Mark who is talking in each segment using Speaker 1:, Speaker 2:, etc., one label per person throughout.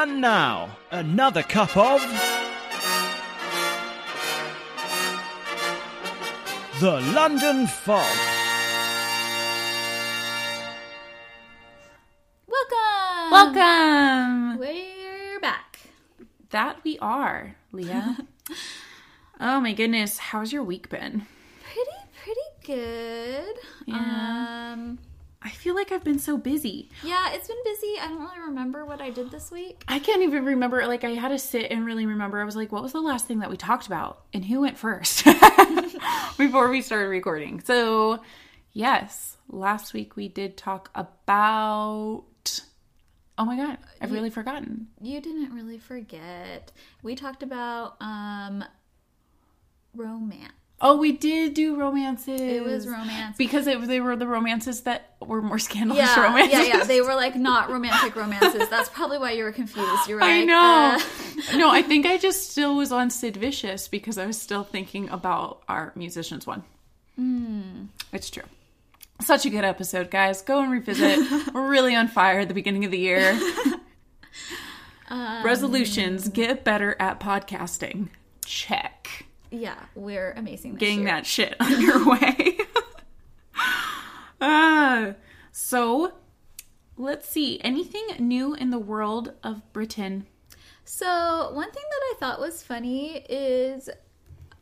Speaker 1: And now, another cup of. The London Fog.
Speaker 2: Welcome.
Speaker 3: Welcome.
Speaker 2: We're back.
Speaker 3: That we are, Lia. oh my goodness, how's your week been?
Speaker 2: Pretty, pretty good.
Speaker 3: Yeah.
Speaker 2: Um,
Speaker 3: I feel like I've been so busy.
Speaker 2: yeah, it's been busy. I don't really remember what I did this week.
Speaker 3: I can't even remember. Like, I had to sit and really remember. I was like, what was the last thing that we talked about? And who went first before we started recording? So, yes, last week we did talk about. Oh my God, I've really forgotten.
Speaker 2: You didn't really forget. We talked about um romance.
Speaker 3: Oh, we did do romances.
Speaker 2: It was romance.
Speaker 3: Because it, they were the romances that were more scandalous
Speaker 2: Yeah,
Speaker 3: romances.
Speaker 2: yeah, yeah. They were like not romantic romances. That's probably why you were confused. You're
Speaker 3: right.
Speaker 2: I
Speaker 3: know.
Speaker 2: uh,
Speaker 3: no, I think I just still was on Sid Vicious because I was still thinking about our musicians one.
Speaker 2: Hmm.
Speaker 3: It's true. Such a good episode, guys. Go and revisit. We're really on fire at the beginning of the year.
Speaker 2: Um,
Speaker 3: Resolutions get better at podcasting. Check.
Speaker 2: Yeah, we're amazing.
Speaker 3: Getting
Speaker 2: year.
Speaker 3: that shit underway. uh, so, let's see. Anything new in the world of Britain?
Speaker 2: So, one thing that I thought was funny is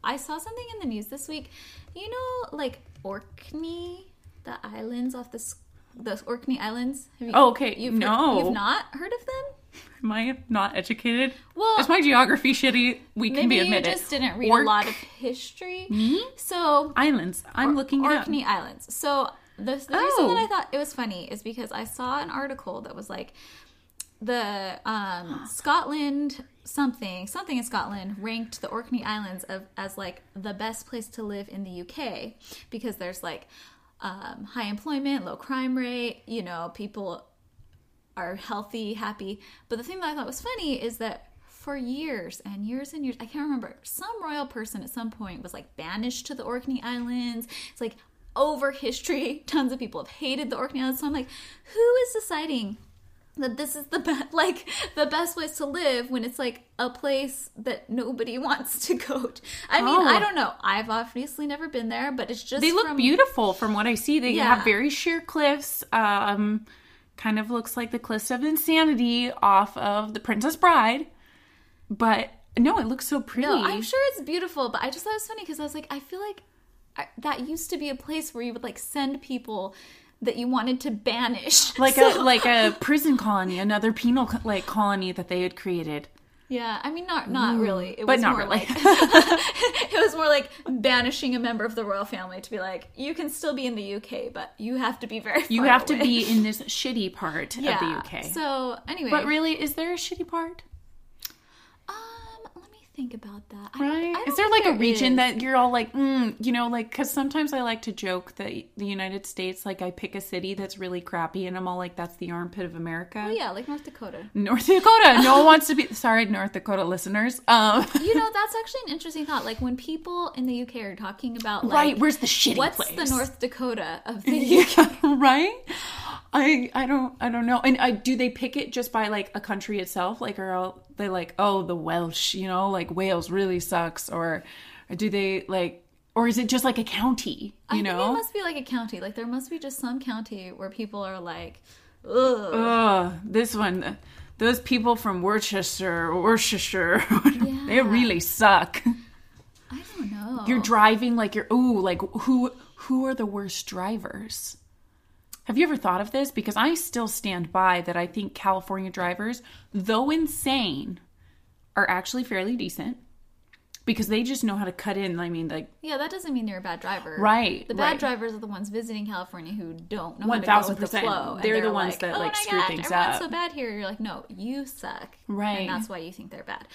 Speaker 2: I saw something in the news this week. You know, like Orkney, the islands off the the Orkney Islands. Have you,
Speaker 3: Oh, okay.
Speaker 2: You've
Speaker 3: No.
Speaker 2: heard, you've not heard of them.
Speaker 3: Am I not educated?
Speaker 2: Well,
Speaker 3: Is my geography shitty? We can be
Speaker 2: you
Speaker 3: admitted.
Speaker 2: just didn't read
Speaker 3: Ork-
Speaker 2: a lot of history.
Speaker 3: Me?
Speaker 2: So
Speaker 3: Islands. I'm looking it up.
Speaker 2: Orkney Islands. So the, the reason
Speaker 3: Oh.
Speaker 2: that I thought it was funny is because I saw an article that was like the um, Scotland something something in Scotland ranked the Orkney Islands of, as like the best place to live in the UK because there's like um, high employment, low crime rate. You know, people are healthy, happy. But the thing that I thought was funny is that for years and years and years, I can't remember, some royal person at some point was like banished to the Orkney Islands. It's like over history, tons of people have hated the Orkney Islands. So I'm like, who is deciding that this is the best, like the best place to live when it's like a place that nobody wants to go to? I mean,
Speaker 3: Oh.
Speaker 2: I don't know. I've obviously never been there, but it's just
Speaker 3: They look
Speaker 2: from-
Speaker 3: beautiful from what I see. They
Speaker 2: Yeah.
Speaker 3: have very sheer cliffs. Um, kind of looks like the cliffs of insanity off of The Princess Bride. But no, it looks so pretty.
Speaker 2: No, I'm sure it's beautiful, but I just thought it was funny because I was like, I feel like I, that used to be a place where you would like send people that you wanted to banish,
Speaker 3: like
Speaker 2: So-
Speaker 3: a like a prison colony, another penal co- like colony that they had created.
Speaker 2: yeah. I mean, not not mm. really, it
Speaker 3: but
Speaker 2: was more
Speaker 3: really.
Speaker 2: like it was more like banishing a member of the royal family to be like, you can still be in the UK, but you have to be very.
Speaker 3: You have to be in this shitty part
Speaker 2: yeah.
Speaker 3: of the UK.
Speaker 2: So anyway,
Speaker 3: but really, is there a shitty part?
Speaker 2: Think about that. I
Speaker 3: Right? Is there like a region
Speaker 2: is.
Speaker 3: that you're all like, mm, you know, like, because sometimes I like to joke that the United States, like, I pick a city that's really crappy and I'm all like, that's the armpit of America.
Speaker 2: Oh, yeah, like North Dakota.
Speaker 3: North Dakota. No one wants to be. Sorry, North Dakota listeners. Um,
Speaker 2: You know, that's actually an interesting thought. Like when people in the UK are talking about like
Speaker 3: right? Where's the shitty
Speaker 2: what's
Speaker 3: place?
Speaker 2: the North Dakota of the UK?
Speaker 3: Yeah, right. I I don't I don't know. And I do they pick it just by like a country itself? Like are all, they like oh the Welsh, you know, like Wales really sucks, or, or do they like, or is it just like a county? You
Speaker 2: I
Speaker 3: know,
Speaker 2: think it must be like a county. Like there must be just some county where people are like, ugh.
Speaker 3: oh this one, uh, those people from Worcester, Worcestershire, they really suck.
Speaker 2: I don't know.
Speaker 3: You're driving like you're ooh like who who are the worst drivers? Have you ever thought of this? Because I still stand by that I think California drivers, though insane, are actually fairly decent because they just know how to cut in. I mean, like
Speaker 2: yeah, that doesn't mean you're a bad driver.
Speaker 3: Right,
Speaker 2: The bad
Speaker 3: right.
Speaker 2: drivers are the ones visiting California who don't know
Speaker 3: One
Speaker 2: how to go with the flow. and
Speaker 3: They're the ones
Speaker 2: like,
Speaker 3: that,
Speaker 2: oh
Speaker 3: like, screw
Speaker 2: gosh,
Speaker 3: things
Speaker 2: everyone's
Speaker 3: up."
Speaker 2: so bad here. You're like, no, you suck.
Speaker 3: Right.
Speaker 2: And that's why you think they're bad.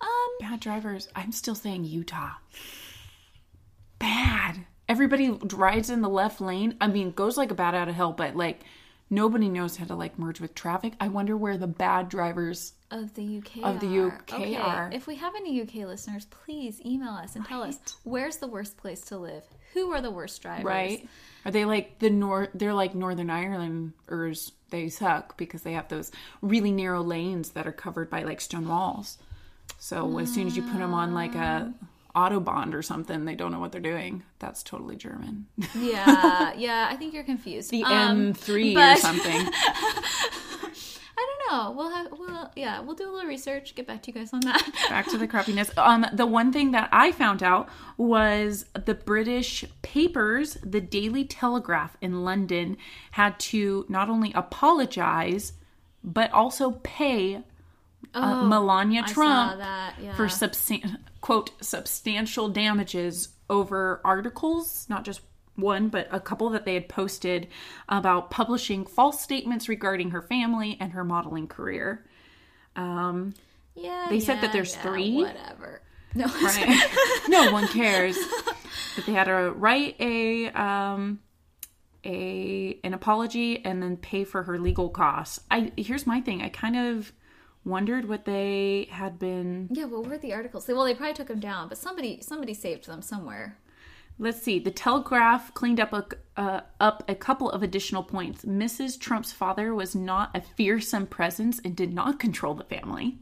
Speaker 2: Um,
Speaker 3: bad drivers. I'm still saying Utah. Bad. Everybody rides in the left lane. I mean, goes like a bat out of hell, but like nobody knows how to like merge with traffic. I wonder where the bad drivers
Speaker 2: of the UK
Speaker 3: Of the
Speaker 2: are.
Speaker 3: UK
Speaker 2: okay.
Speaker 3: are.
Speaker 2: If we have any UK listeners, please email us and tell us where's the worst place to live. Who are the worst drivers?
Speaker 3: right? Are they like the nor? They're like Northern Irelanders, they suck because they have those really narrow lanes that are covered by like stone walls. So as soon as you put them on like a mm. Autobahn or something, they don't know what they're doing. That's totally German.
Speaker 2: Yeah, yeah. I think you're confused.
Speaker 3: The
Speaker 2: Um,
Speaker 3: M3 or something.
Speaker 2: I don't know. We'll have. We'll yeah. We'll do a little research. Get back to you guys on that.
Speaker 3: Back to the crappiness. Um, the one thing that I found out was the British papers, the Daily Telegraph in London, had to not only apologize but also pay uh, Melania
Speaker 2: Oh, saw
Speaker 3: Trump
Speaker 2: yeah.
Speaker 3: for substan- quote substantial damages over articles, not just one, but a couple that they had posted about publishing false statements regarding her family and her modeling career. Um,
Speaker 2: Yeah.
Speaker 3: They said that there's
Speaker 2: yeah,
Speaker 3: three?
Speaker 2: Whatever. No.
Speaker 3: Right. no one cares. But they had to write a um a an apology and then pay for her legal costs. I here's my thing. I kind of wondered what they had been
Speaker 2: Yeah. What were the articles? Well, they probably took them down, but somebody somebody saved them somewhere.
Speaker 3: Let's see. The Telegraph cleaned up a uh, up a couple of additional points. Mrs. Trump's father was not a fearsome presence and did not control the family.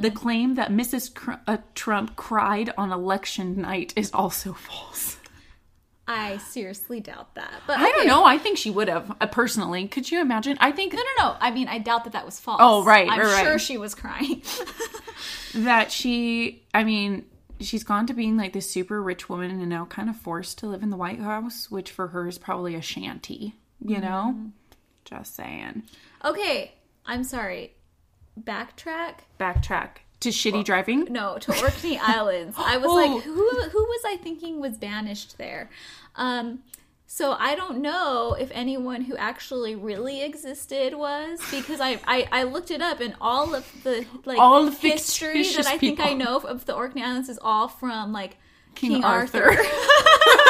Speaker 3: The claim that Mrs. Cr- uh, Trump cried on election night is also false.
Speaker 2: I seriously doubt that. But
Speaker 3: I don't know. I think she would have uh, personally. Could you imagine? I think
Speaker 2: No, no, no. I mean, I doubt that that was false.
Speaker 3: Oh, right,
Speaker 2: I'm
Speaker 3: right, right.
Speaker 2: sure she was crying.
Speaker 3: that she. I mean, she's gone to being like this super rich woman and now kind of forced to live in the White House, which for her is probably a shanty. You know,
Speaker 2: Mm-hmm.
Speaker 3: just saying.
Speaker 2: okay, I'm sorry. Backtrack.
Speaker 3: Backtrack to shitty driving.
Speaker 2: No, to Orkney Islands. I was
Speaker 3: Oh.
Speaker 2: like, who who was I thinking was banished there? Um so I don't know if anyone who actually really existed was because I, I, I looked it up and all of the like
Speaker 3: All the
Speaker 2: history that I think I know of the Orkney Islands is all from like
Speaker 3: King
Speaker 2: King,
Speaker 3: Arthur.
Speaker 2: Arthur.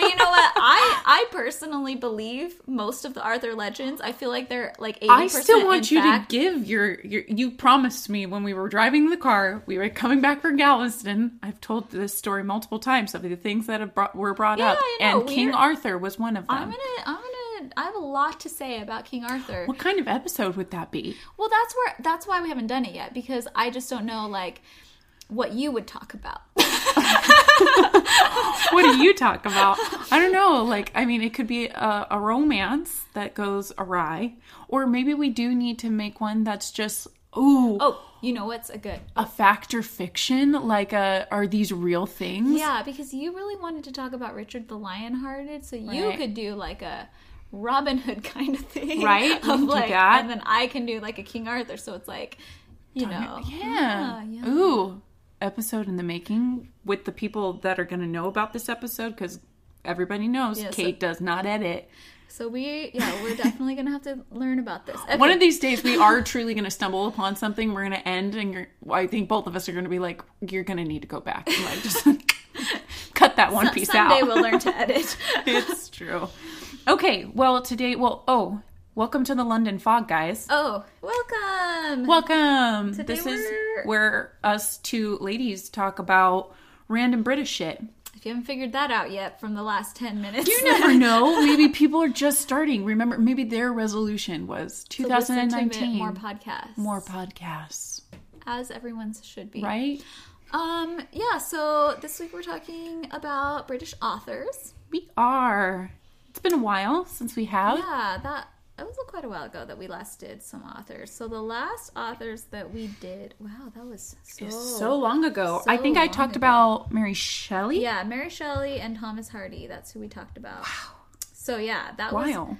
Speaker 2: but you know what? I I personally believe most of the Arthur legends. I feel like they're like eighty
Speaker 3: I still want you
Speaker 2: fact.
Speaker 3: to give your, your. You promised me when we were driving the car, we were coming back from Galveston. I've told this story multiple times of the things that have brought, were brought
Speaker 2: Yeah,
Speaker 3: up, and King
Speaker 2: We're-
Speaker 3: Arthur was one of them.
Speaker 2: I'm gonna I'm gonna I have a lot to say about King Arthur.
Speaker 3: What kind of episode would that be?
Speaker 2: Well, that's where that's why we haven't done it yet because I just don't know like what you would talk about.
Speaker 3: What do you talk about? I don't know. Like, I mean, it could be a, a romance that goes awry, or maybe we do need to make one that's just ooh
Speaker 2: oh, you know what's a good?
Speaker 3: a fact or fiction. Like, a, are these real things?
Speaker 2: Yeah, because you really wanted to talk about Richard the Lionhearted, so you
Speaker 3: Right.
Speaker 2: could do like a Robin Hood kind of thing,
Speaker 3: Right,
Speaker 2: Of like,
Speaker 3: that.
Speaker 2: and then I can do like a King Arthur. So it's like, you know,
Speaker 3: Yeah.
Speaker 2: yeah.
Speaker 3: Ooh, episode in the making with the people that are going to know about this episode because everybody knows
Speaker 2: Yeah, so-
Speaker 3: Kate does not edit.
Speaker 2: So we, yeah, we're definitely gonna have to learn about this.
Speaker 3: One of these days, we are truly going to stumble upon something. We're going to end, and you're. I think both of us are going to be like, "You're going to need to go back and like just cut that one piece
Speaker 2: someday
Speaker 3: out."
Speaker 2: we'll learn to edit.
Speaker 3: it's true. Okay, well today, well, oh, welcome to the London Fog, guys.
Speaker 2: oh, welcome.
Speaker 3: Welcome.
Speaker 2: Today
Speaker 3: this is
Speaker 2: we're-
Speaker 3: where us two ladies talk about random British shit.
Speaker 2: If you haven't figured that out yet from the last 10 minutes,
Speaker 3: You never know. Maybe people are just starting. Remember, maybe their resolution was
Speaker 2: to to
Speaker 3: 2019.
Speaker 2: more podcasts.
Speaker 3: More podcasts,
Speaker 2: As everyone's should be.
Speaker 3: right?
Speaker 2: Um, yeah, so this week we're talking about British authors.
Speaker 3: We are. It's been a while since we have.
Speaker 2: Yeah, that that was quite a while ago that we last did some authors. So the last authors that we did, wow, that was so
Speaker 3: So long ago. I think I talked
Speaker 2: ago.
Speaker 3: about Mary Shelley.
Speaker 2: Yeah, Mary Shelley and Thomas Hardy. That's who we talked about. Wow. So yeah, that was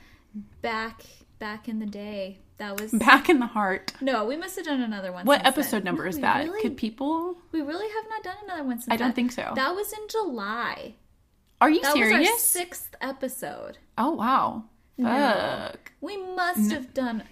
Speaker 2: back back in the day. That was
Speaker 3: Back in the heart.
Speaker 2: no, we must have done another one.
Speaker 3: What episode
Speaker 2: then.
Speaker 3: number
Speaker 2: No,
Speaker 3: is that?
Speaker 2: Really,
Speaker 3: Could people?
Speaker 2: we really have not done another one since.
Speaker 3: I don't
Speaker 2: that.
Speaker 3: think so.
Speaker 2: That was in July.
Speaker 3: Are you
Speaker 2: That was our
Speaker 3: serious?
Speaker 2: sixth episode.
Speaker 3: oh wow. Fuck.
Speaker 2: We must have done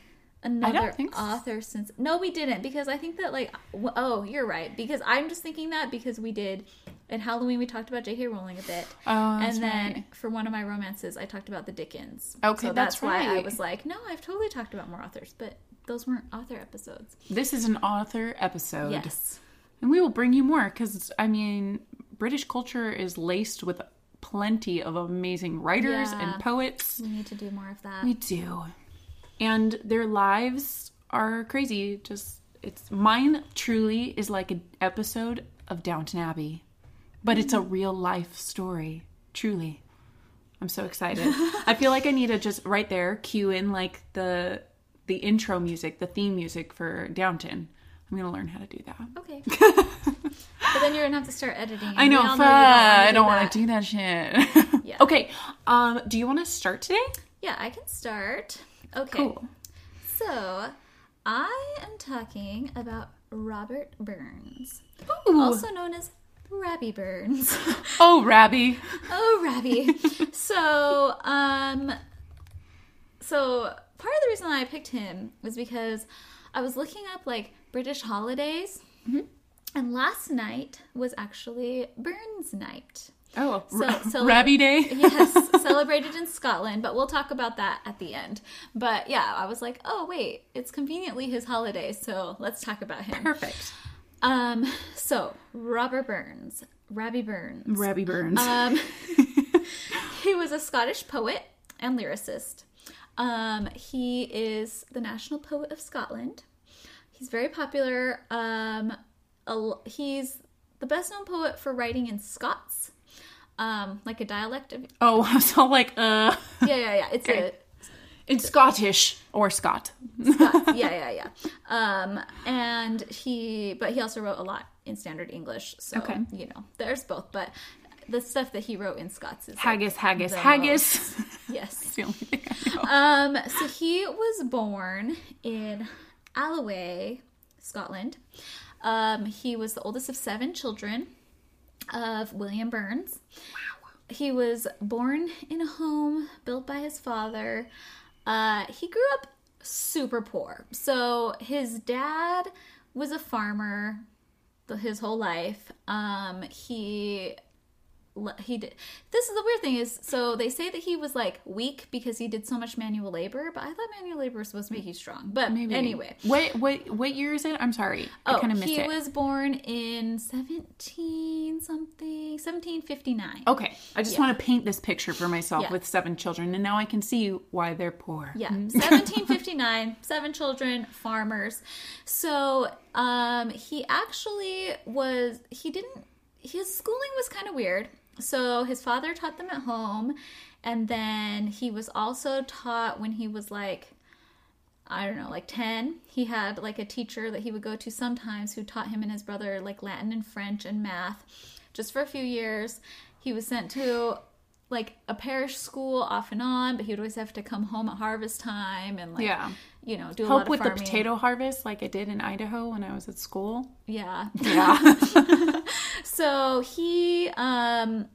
Speaker 2: another
Speaker 3: think so.
Speaker 2: author since. No, we didn't because I think that like oh, you're right because I'm just thinking that because we did at Halloween we talked about J.K. Rowling a bit,
Speaker 3: Oh, that's
Speaker 2: and then
Speaker 3: right.
Speaker 2: for one of my romances I talked about the Dickens.
Speaker 3: Okay,
Speaker 2: so
Speaker 3: that's
Speaker 2: that's, why I was like, no, I've totally talked about more authors, but those weren't author episodes.
Speaker 3: This is an author episode.
Speaker 2: Yes.
Speaker 3: And we will bring you more because, I mean, British culture is laced with plenty of amazing writers
Speaker 2: Yeah.
Speaker 3: and poets.
Speaker 2: We need to do more of that.
Speaker 3: We do. And their lives are crazy. Just it's mine truly is like an episode of Downton Abbey. But it's a mm-hmm. real life story. Truly. I'm so excited. I feel like I need to just right there cue in like the the intro music, the theme music for Downton. I'm gonna learn how to do that.
Speaker 2: Okay. but then you're gonna have to start editing.
Speaker 3: I know, fuck, I don't
Speaker 2: wanna
Speaker 3: want to do that shit.
Speaker 2: Yeah.
Speaker 3: Okay, um, do you want to start today?
Speaker 2: Yeah, I can start. Okay.
Speaker 3: Cool.
Speaker 2: So, I am talking about Robert Burns,
Speaker 3: Ooh.
Speaker 2: also known as Rabbie Burns.
Speaker 3: oh, Rabbie.
Speaker 2: oh, Rabbie. so, um, so part of the reason I picked him was because I was looking up like British holidays, and last night was actually Burns Night.
Speaker 3: Oh,
Speaker 2: So- so-
Speaker 3: Rabbie Day.
Speaker 2: yes, celebrated in Scotland, but we'll talk about that at the end. But yeah, I was like, oh wait, it's conveniently his holiday, so let's talk about him.
Speaker 3: Perfect.
Speaker 2: Um, so Robert Burns, Rabbie Burns.
Speaker 3: Rabbie Burns.
Speaker 2: Um, he was a Scottish poet and lyricist. Um, he is the national poet of Scotland. He's very popular. Um, a he's the best known poet for writing in Scots, um, like a dialect of.
Speaker 3: oh, I all like, uh,
Speaker 2: Yeah, yeah, yeah. It's
Speaker 3: Okay. in Scottish or Scott.
Speaker 2: a Scots. Yeah, yeah, yeah. Um, and he, but he also wrote a lot in standard English. So
Speaker 3: Okay.
Speaker 2: you know, there's both. But the stuff that he wrote in Scots is like,
Speaker 3: Haggis, haggis, haggis.
Speaker 2: most. Yes.
Speaker 3: That's the only thing I know.
Speaker 2: Um, so he was born in Alloway, Scotland. Um, he was the oldest of seven children of William Burns. He was born in a home built by his father. Uh, he grew up super poor. So his dad was a farmer the, his whole life. Um, he he did this is the weird thing is so they say that he was like weak because he did so much manual labor but i thought manual labor was supposed to make you strong but
Speaker 3: Maybe.
Speaker 2: anyway
Speaker 3: What what what year is it? I'm sorry. I
Speaker 2: oh
Speaker 3: kind of missed
Speaker 2: he
Speaker 3: it.
Speaker 2: He was born in 17 something 1759
Speaker 3: Okay, I just
Speaker 2: Yeah.
Speaker 3: want to paint this picture for myself
Speaker 2: Yeah.
Speaker 3: with seven children, and now I can see why they're poor.
Speaker 2: Yeah, 1759, seven children, farmers. So, um, he actually was, he didn't, his schooling was kind of weird. So, his father taught them at home, and then he was also taught when he was like, I don't know, like 10. He had like a teacher that he would go to sometimes who taught him and his brother like Latin and French and math just for a few years. He was sent to like a parish school off and on, but he would always have to come home at harvest time and like,
Speaker 3: Yeah.
Speaker 2: you know, do a lot
Speaker 3: Help
Speaker 2: of
Speaker 3: with the potato harvest, like I did in Idaho when I was at school.
Speaker 2: Yeah.
Speaker 3: Yeah.
Speaker 2: So he, um,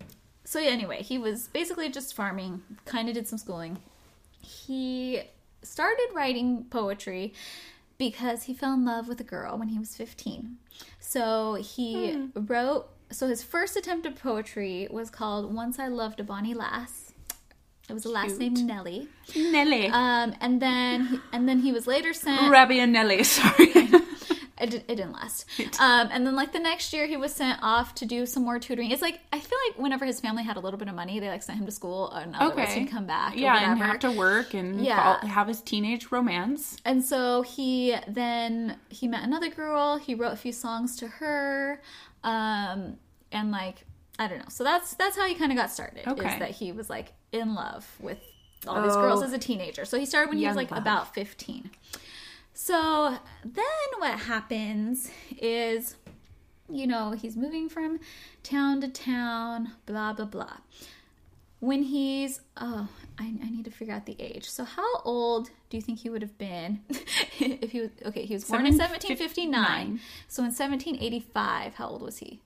Speaker 2: so yeah, anyway, he was basically just farming, kind of did some schooling. He started writing poetry because he fell in love with a girl when he was 15. So he wrote, so his first attempt at poetry was called Once I Loved a Bonnie Lass. It was a
Speaker 3: last
Speaker 2: name Nellie.
Speaker 3: Nelly.
Speaker 2: Um, and then, he, and then he was later sent.
Speaker 3: Rabbie and Nelly, sorry.
Speaker 2: It, did, it didn't last. Um, and then like the next year, he was sent off to do some more tutoring. It's like I feel like whenever his family had a little bit of money, they like sent him to school, and otherwise
Speaker 3: okay.
Speaker 2: he'd come back.
Speaker 3: Yeah, and have to work and
Speaker 2: Yeah.
Speaker 3: fall- have his teenage romance.
Speaker 2: And so he then he met another girl. He wrote a few songs to her, um, and like I don't know. So that's that's how he kind of got started.
Speaker 3: Okay.
Speaker 2: Is that he was like in love with all these
Speaker 3: Oh.
Speaker 2: girls as a teenager. So he started when he was like
Speaker 3: love.
Speaker 2: about fifteen. So then what happens is, you know, he's moving from town to town, blah blah blah. When he's oh, I, I need to figure out the age. So how old do you think he would have been if he was okay? He was born in 1759. So in 1785, how old was he?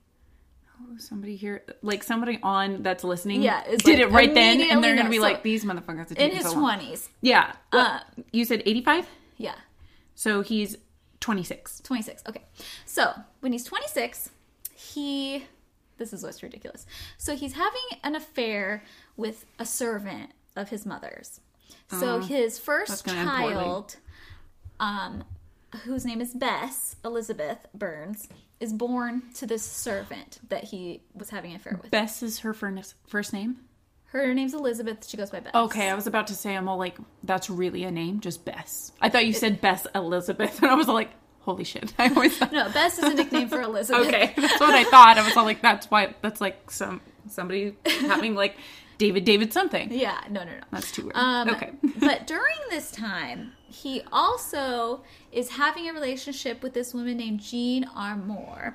Speaker 3: Oh, somebody here, like somebody on that's listening,
Speaker 2: Yeah,
Speaker 3: did
Speaker 2: like
Speaker 3: it right then, and they're gonna be
Speaker 2: So,
Speaker 3: like, "These motherfuckers." are
Speaker 2: In his
Speaker 3: so
Speaker 2: 20s.
Speaker 3: Yeah. What?
Speaker 2: Uh,
Speaker 3: you said eighty-five,
Speaker 2: Yeah.
Speaker 3: So he's twenty-six.
Speaker 2: 26. Okay. So when he's 26, he. This is what's ridiculous. So he's having an affair with a servant of his mother's. So his first
Speaker 3: gonna end poorly.
Speaker 2: child, um, whose name is Bess Elizabeth Burns, is born to this servant that he was having an affair with.
Speaker 3: Bess is her first first name.
Speaker 2: Her name's Elizabeth. She goes by Bess.
Speaker 3: Okay, I was about to say, I'm all like, that's really a name, just Bess. I thought you said Bess Elizabeth, and I was like, holy shit. I always thought,
Speaker 2: No, Bess is a nickname for Elizabeth.
Speaker 3: okay, that's what I thought. I was all like, that's why, that's like some somebody having like David, David something.
Speaker 2: Yeah, no, no, no.
Speaker 3: That's too weird.
Speaker 2: Um,
Speaker 3: okay.
Speaker 2: but during this time, he also is having a relationship with this woman named Jean Armour.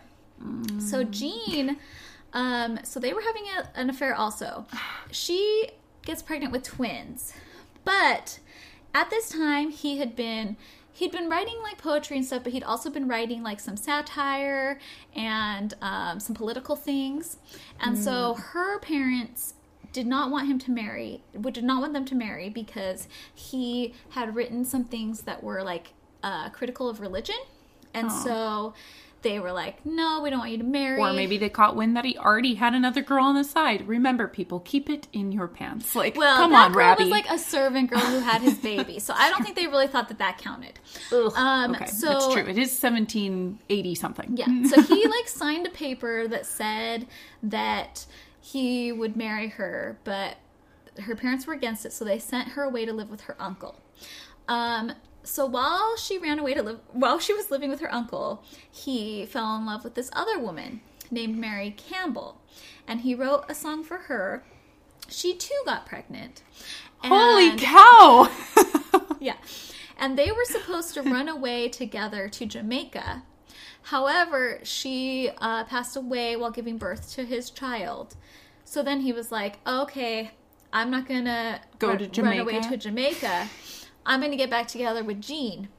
Speaker 2: So Jean, um, so they were having a, an affair also. She gets pregnant with twins, but at this time he had been he'd been writing like poetry and stuff, but he'd also been writing like some satire and um, some political things. And so her parents did not want him to marry, would did not want them to marry because he had written some things that were like uh, critical of religion. And so they were like, no, we don't want you to marry.
Speaker 3: Or maybe they caught wind that he already had another girl on the side. Remember, people, keep it in your pants. Like,
Speaker 2: Well,
Speaker 3: come
Speaker 2: that
Speaker 3: on,
Speaker 2: girl
Speaker 3: Rabbie.
Speaker 2: was like a servant girl who had his baby, so I don't think they really thought that that counted. Um,
Speaker 3: okay,
Speaker 2: so
Speaker 3: that's true. It is 1780 something.
Speaker 2: Yeah. So he like signed a paper that said that he would marry her, but her parents were against it, so they sent her away to live with her uncle. Um, so while she ran away to live, while she was living with her uncle, he fell in love with this other woman named Mary Campbell, and he wrote a song for her. She too got pregnant. And, Holy
Speaker 3: cow!
Speaker 2: yeah. And they were supposed to run away together to Jamaica. However, she uh, passed away while giving birth to his child. So then he was like, okay, I'm not going to
Speaker 3: Go to Jamaica.
Speaker 2: run away to Jamaica. I'm going to get back together with Jean.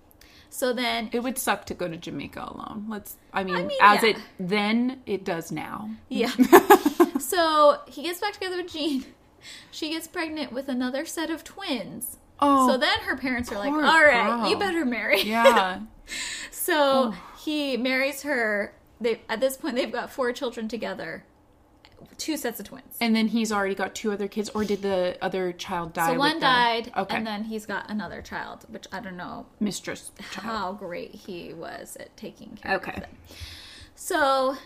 Speaker 2: So then,
Speaker 3: it would suck to go to Jamaica alone. Let's. I mean,
Speaker 2: mean,
Speaker 3: as
Speaker 2: yeah.
Speaker 3: it then, it does now.
Speaker 2: yeah. so he gets back together with Jean. She gets pregnant with another set of twins.
Speaker 3: Oh,
Speaker 2: so then her parents are like, "All
Speaker 3: right,
Speaker 2: right, you better marry.
Speaker 3: yeah.
Speaker 2: So oh. he marries her. They at this point they've got four children together, two sets of twins.
Speaker 3: And then he's already got two other kids, or did the other child die?
Speaker 2: So one died,
Speaker 3: Okay.
Speaker 2: and then he's got another child, which I don't know
Speaker 3: mistress child.
Speaker 2: how great he was at taking care
Speaker 3: Okay.
Speaker 2: of it. So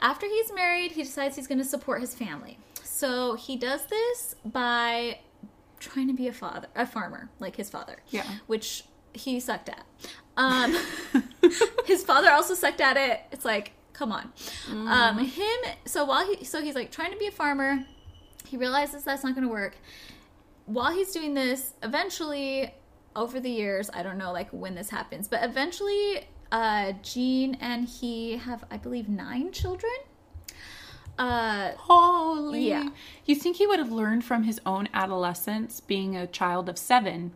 Speaker 2: after he's married, he decides he's going to support his family. So he does this by trying to be a father, a farmer, like his father.
Speaker 3: Yeah.
Speaker 2: Which he sucked at. Um, his father also sucked at it. It's like, come on. Um, him. So while he, so he's like trying to be a farmer. He realizes that's not going to work. While he's doing this, eventually, over the years, I don't know like when this happens, but eventually, uh, Jean and he have, I believe, nine children. Uh,
Speaker 3: Holy.
Speaker 2: Yeah.
Speaker 3: You think he would have learned from his own adolescence, being a child of seven,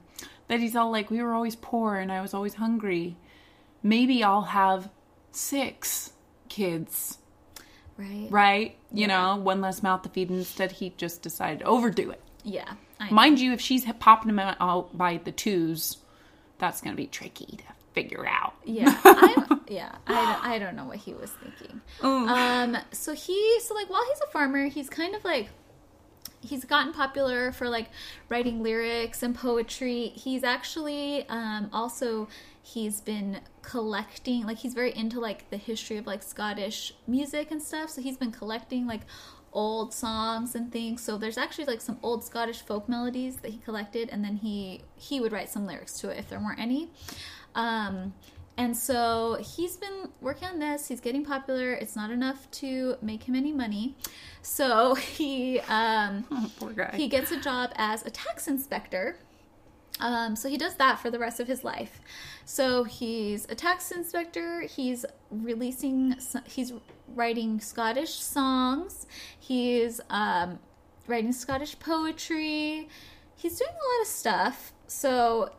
Speaker 3: that he's all like, we were always poor and I was always hungry. Maybe I'll have six kids,
Speaker 2: right.
Speaker 3: right? You know, one less mouth to feed. Instead, he just decided to overdo it.
Speaker 2: Yeah. I
Speaker 3: Mind you, if she's popping them out by the twos, that's going to be tricky to figure out.
Speaker 2: Yeah, I'm, yeah. I don't, I don't know what he was thinking. Um, so he, so like while he's a farmer, he's kind of like he's gotten popular for like writing lyrics and poetry. He's actually um, also he's been collecting like he's very into like the history of like Scottish music and stuff. So he's been collecting like old songs and things. So there's actually like some old Scottish folk melodies that he collected, and then he he would write some lyrics to it if there weren't any. Um, and so he's been working on this. He's getting popular. It's not enough to make him any money. So he um,
Speaker 3: guy.
Speaker 2: he gets a job as a tax inspector. Um, so he does that for the rest of his life. So he's a tax inspector. He's releasing. He's writing Scottish songs. He's um, writing Scottish poetry. He's doing a lot of stuff. So,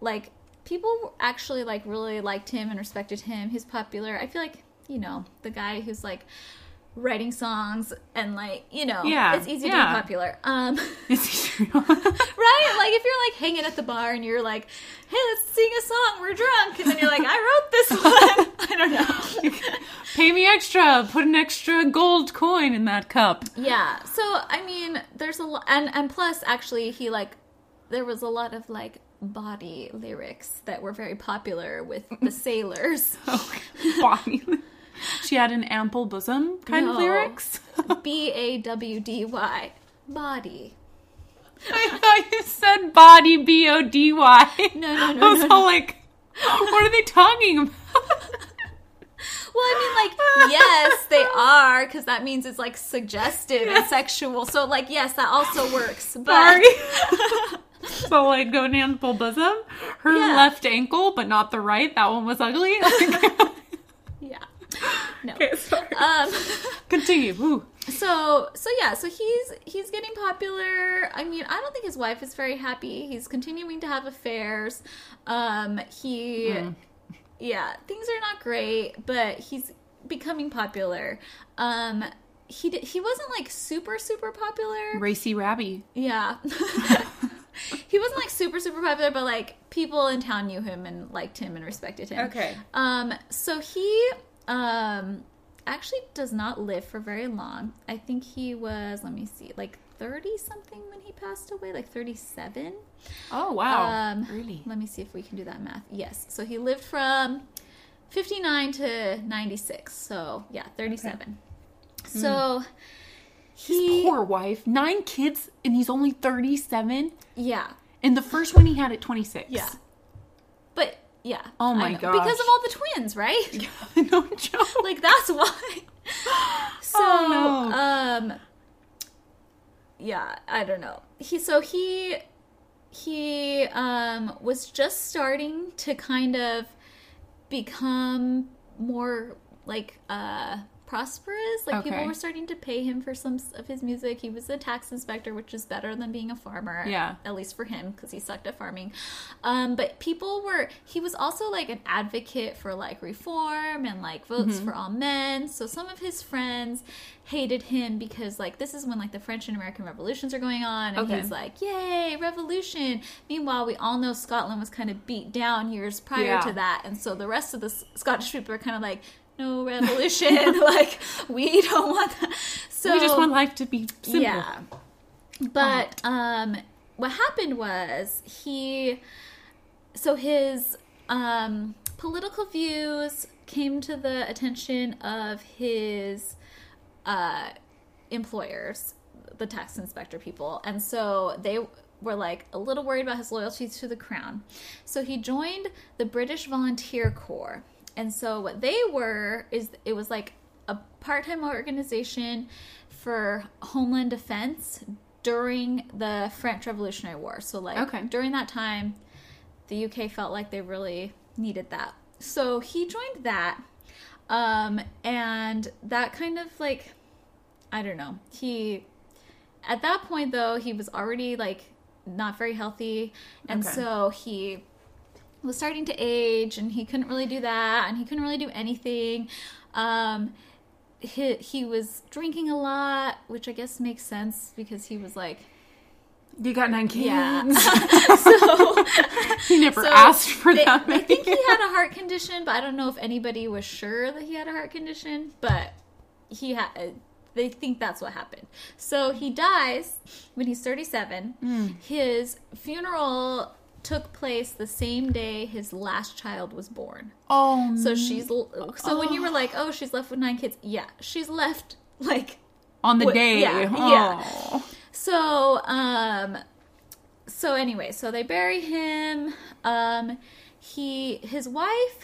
Speaker 2: like, people actually like really liked him and respected him. He's popular. I feel like you know the guy who's like writing songs and like you know
Speaker 3: Yeah,
Speaker 2: it's easy to be popular. Um,
Speaker 3: It's
Speaker 2: right? Like if you're like hanging at the bar and you're like, "Hey, let's sing a song. We're drunk," and then you're like, "I wrote this one." I don't know.
Speaker 3: Pay me extra. Put an extra gold coin in that cup.
Speaker 2: yeah. So I mean, there's a lot, and and plus, actually, he like there was a lot of like bawdy lyrics that were very popular with the sailors.
Speaker 3: Oh, Bonnie. She had an ample bosom kind of lyrics.
Speaker 2: B A W D Y. Body.
Speaker 3: I thought you said body B O D Y.
Speaker 2: No, no, no,
Speaker 3: I was
Speaker 2: no,
Speaker 3: all like, what are they talking about?
Speaker 2: Well, I mean, like, yes, they are, because that means it's like suggestive and sexual. So, like, yes, that also works. But
Speaker 3: Sorry. so like go ample bosom. Her
Speaker 2: Yeah.
Speaker 3: left ankle, but not the right. That one was ugly.
Speaker 2: yeah, no.
Speaker 3: okay, sorry.
Speaker 2: Um,
Speaker 3: Continue. Ooh.
Speaker 2: so so yeah, so he's he's getting popular. I mean, I don't think his wife is very happy. He's continuing to have affairs. Um, he, yeah, things are not great, but he's becoming popular. Um, he did, he wasn't like super super popular.
Speaker 3: Racy Rabbie.
Speaker 2: Yeah. he wasn't like super super popular, but like people in town knew him and liked him and respected him.
Speaker 3: Okay.
Speaker 2: Um so he um actually does not live for very long. I think he was, let me see, like 30 something when he passed away, like 37.
Speaker 3: Oh wow.
Speaker 2: Um
Speaker 3: really?
Speaker 2: Let me see if we can do that math. Yes. So he lived from 59 to 96. So, yeah, 37. So he
Speaker 3: Poor wife. Nine kids, and he's only thirty-seven.
Speaker 2: yeah.
Speaker 3: And the first one he had at twenty-six.
Speaker 2: Yeah. Yeah.
Speaker 3: Oh my god.
Speaker 2: Because of all the twins, right?
Speaker 3: Yeah, no joke.
Speaker 2: like that's why. So
Speaker 3: Oh, no.
Speaker 2: um yeah, I don't know. He so he he um was just starting to kind of become more like uh prosperous like people were starting to pay him for some of his music he was a tax inspector which is better than being a farmer
Speaker 3: Yeah.
Speaker 2: at least for him because he sucked at farming um but people were he was also like an advocate for like reform and like votes
Speaker 3: Mm-hmm.
Speaker 2: for all men so some of his friends hated him because like this is when like the french and american revolutions are going on and
Speaker 3: Okay.
Speaker 2: he's like yay revolution meanwhile we all know scotland was kind of beat down years prior
Speaker 3: Yeah.
Speaker 2: to that and so the rest of the scottish people are kind of like no revolution like we don't want that so
Speaker 3: we just want life to be simple.
Speaker 2: yeah. But um what happened was he so his um political views came to the attention of his uh employers, the tax inspector people. And so they were like a little worried about his loyalty to the crown. So he joined the British Volunteer Corps. And so what they were is it was like a part-time organization for homeland defense during the French Revolutionary War. So like
Speaker 3: Okay.
Speaker 2: during that time the UK felt like they really needed that. So he joined that. Um, and that kind of like, I don't know. He, at that point though, he was already like not very healthy. And
Speaker 3: Okay.
Speaker 2: so he was starting to age and he couldn't really do that and he couldn't really do anything. Um, he, he was drinking a lot, which I guess makes sense because he was like,
Speaker 3: You got nine kids.
Speaker 2: yeah. so,
Speaker 3: he never
Speaker 2: So,
Speaker 3: asked for
Speaker 2: they-
Speaker 3: that
Speaker 2: I think he had a heart condition, but I don't know if anybody was sure that he had a heart condition. But he had. They think that's what happened. So he dies when he's 37.
Speaker 3: Hmm.
Speaker 2: His funeral took place the same day his last child was born.
Speaker 3: oh,
Speaker 2: So she's so when you were like, "Oh, she's left with nine kids." Yeah, she's left like
Speaker 3: on the
Speaker 2: Wh-
Speaker 3: day.
Speaker 2: yeah, yeah.
Speaker 3: Oh.
Speaker 2: so, um, so anyway, so they bury him. Um, he, his wife,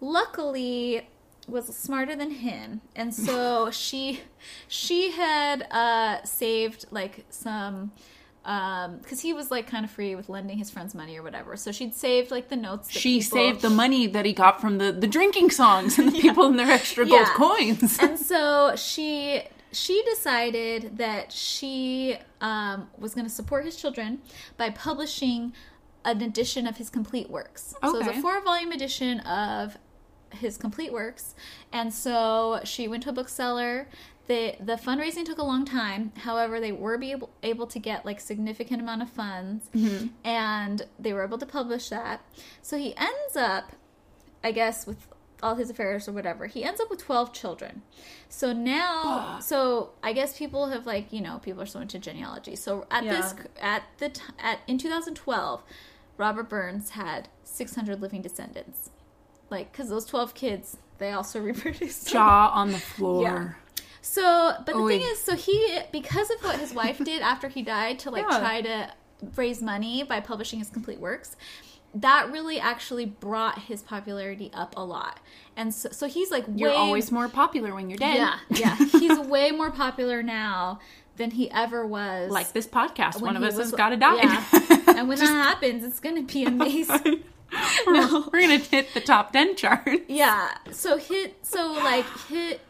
Speaker 2: luckily was smarter than him, and so she, she had uh saved like some. Um, because he was like kind of free with lending his friends money or whatever, so she'd saved like the notes. That
Speaker 3: She
Speaker 2: people-
Speaker 3: saved the money that he got from the, the drinking songs and the people in their extra gold coins.
Speaker 2: and so she she decided that she um, was going to support his children by publishing an edition of his complete works. Okay. So it was a four volume edition of his complete works, and so she went to a bookseller. The, the fundraising took a long time. However, they were be able, able to get like significant amount of funds, mm-hmm. and they were able to publish that. So he ends up I guess with all his affairs or whatever, he ends up with 12 children. So now, so I guess people have like, you know, people are so into genealogy. So at this, at the, t- at, in 2012, Robert Burns had 600 living descendants. Like, cause those 12 kids they also reproduced.
Speaker 3: Jaw on the floor.
Speaker 2: So, but the
Speaker 3: Oy.
Speaker 2: thing is, so he because of what his wife did after he died to like
Speaker 3: Yeah.
Speaker 2: try to raise money by publishing his complete works, that really actually brought his popularity up a lot. And so, so he's like
Speaker 3: You're always more popular when you're dead.
Speaker 2: yeah yeah he's way more popular now than he ever was.
Speaker 3: Like this podcast. One of us
Speaker 2: was-
Speaker 3: has got to die.
Speaker 2: Yeah. and when that happens, it's gonna be amazing.
Speaker 3: we're, we're gonna hit the top ten chart.
Speaker 2: Yeah. So hit so like hit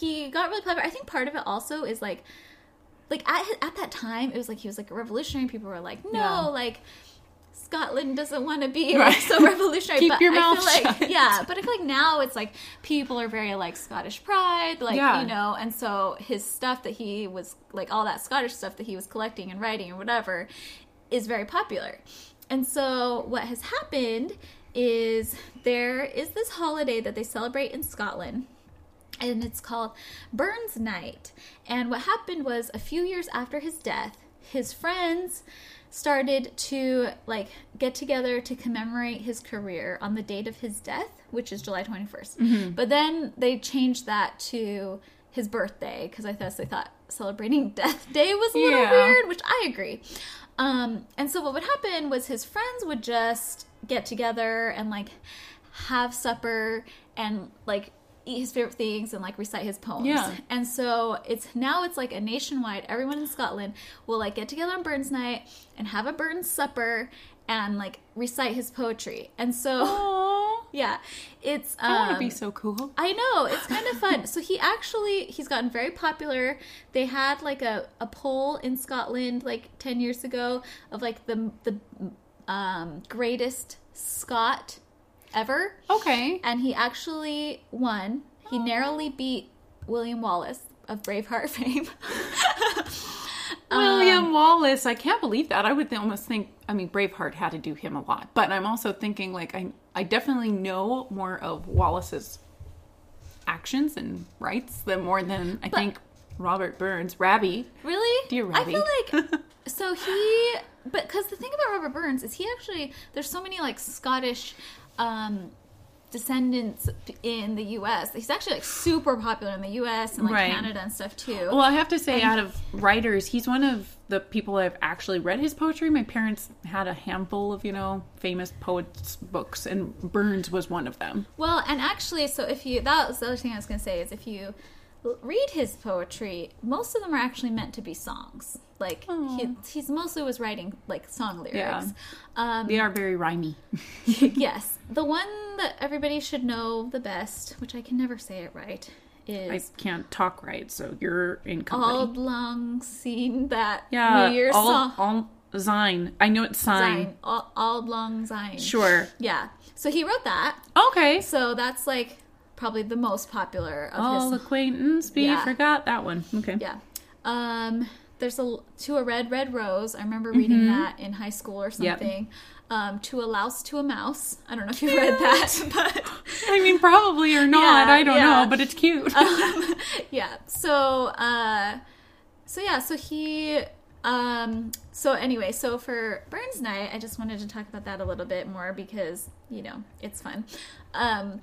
Speaker 2: he got really popular. I think part of it also is like like at at that time it was like he was like a revolutionary. People were like, no,
Speaker 3: Yeah.
Speaker 2: like Scotland doesn't want to be
Speaker 3: Right.
Speaker 2: like so revolutionary.
Speaker 3: Keep
Speaker 2: but
Speaker 3: your
Speaker 2: I
Speaker 3: mouth
Speaker 2: feel like
Speaker 3: shut.
Speaker 2: yeah, but I feel like now it's like people are very like Scottish pride, like
Speaker 3: Yeah.
Speaker 2: you know, and so his stuff that he was like all that Scottish stuff that he was collecting and writing and whatever is very popular. And so what has happened is there is this holiday that they celebrate in Scotland and it's called Burns Night. And what happened was a few years after his death, his friends started to like get together to commemorate his career on the date of his death, which is July 21st. But then they changed that to his birthday because I guess they thought celebrating Death Day was a little
Speaker 3: Yeah.
Speaker 2: weird, which I agree. Um, and so what would happen was his friends would just get together and like have supper and like eat his favorite things and like recite his poems.
Speaker 3: Yeah.
Speaker 2: And so it's now it's like a nationwide everyone in Scotland will like get together on Burns night and have a Burns supper and like recite his poetry. And so
Speaker 3: Aww.
Speaker 2: yeah, it's um
Speaker 3: I want to be so cool.
Speaker 2: I know it's kind of fun. so he actually he's gotten very popular. They had like a, a poll in Scotland like ten years ago of like the the um, greatest Scot ever,
Speaker 3: Okay.
Speaker 2: and he actually won. He narrowly beat William Wallace of Braveheart fame.
Speaker 3: Um, William Wallace. I can't believe that. I would almost think. I mean, Braveheart had to do him a lot, but I'm also thinking like I I definitely know more of Wallace's actions and rights than more than I think Robert Burns, Rabbie.
Speaker 2: Really?
Speaker 3: Dear
Speaker 2: I
Speaker 3: Robbie.
Speaker 2: feel like so he but because the thing about Robert Burns is he actually there's so many like Scottish um descendants in the US. He's actually like super popular in the US and like
Speaker 3: Right.
Speaker 2: Canada and stuff too.
Speaker 3: Well, I have to say, out of writers, he's one of the people I've actually read his poetry. My parents had a handful of, you know, famous poets' books, and Burns was one of them.
Speaker 2: Well, and actually, so if you that was the other thing I was going to say is if you read his poetry, most of them are actually meant to be songs. Like he, he's mostly was writing like song lyrics.
Speaker 3: Yeah.
Speaker 2: Um,
Speaker 3: They are very rhymey.
Speaker 2: yes, the one that everybody should know the best, which I can never say it right, is I
Speaker 3: can't talk right, so you're in company.
Speaker 2: "Auld Lang Syne," that
Speaker 3: yeah,
Speaker 2: New Year's
Speaker 3: all,
Speaker 2: song.
Speaker 3: all Zine. I know it's sign.
Speaker 2: Syne. Al- Auld Lang Syne.
Speaker 3: Sure.
Speaker 2: Yeah. So he wrote that.
Speaker 3: Okay.
Speaker 2: So that's like probably the most popular of
Speaker 3: All
Speaker 2: his
Speaker 3: acquaintance be
Speaker 2: Yeah.
Speaker 3: forgot that one. Okay.
Speaker 2: Yeah. Um, there's a to a red red rose. I remember reading
Speaker 3: Mm-hmm.
Speaker 2: that in high school or something. Um, to a louse to a mouse. I don't know if you read that, but
Speaker 3: I mean, probably or not.
Speaker 2: Yeah,
Speaker 3: I don't
Speaker 2: yeah.
Speaker 3: know, but it's cute.
Speaker 2: um, yeah. So uh, so yeah. So he. Um, so anyway, so for Burns Night, I just wanted to talk about that a little bit more because you know it's fun. Um,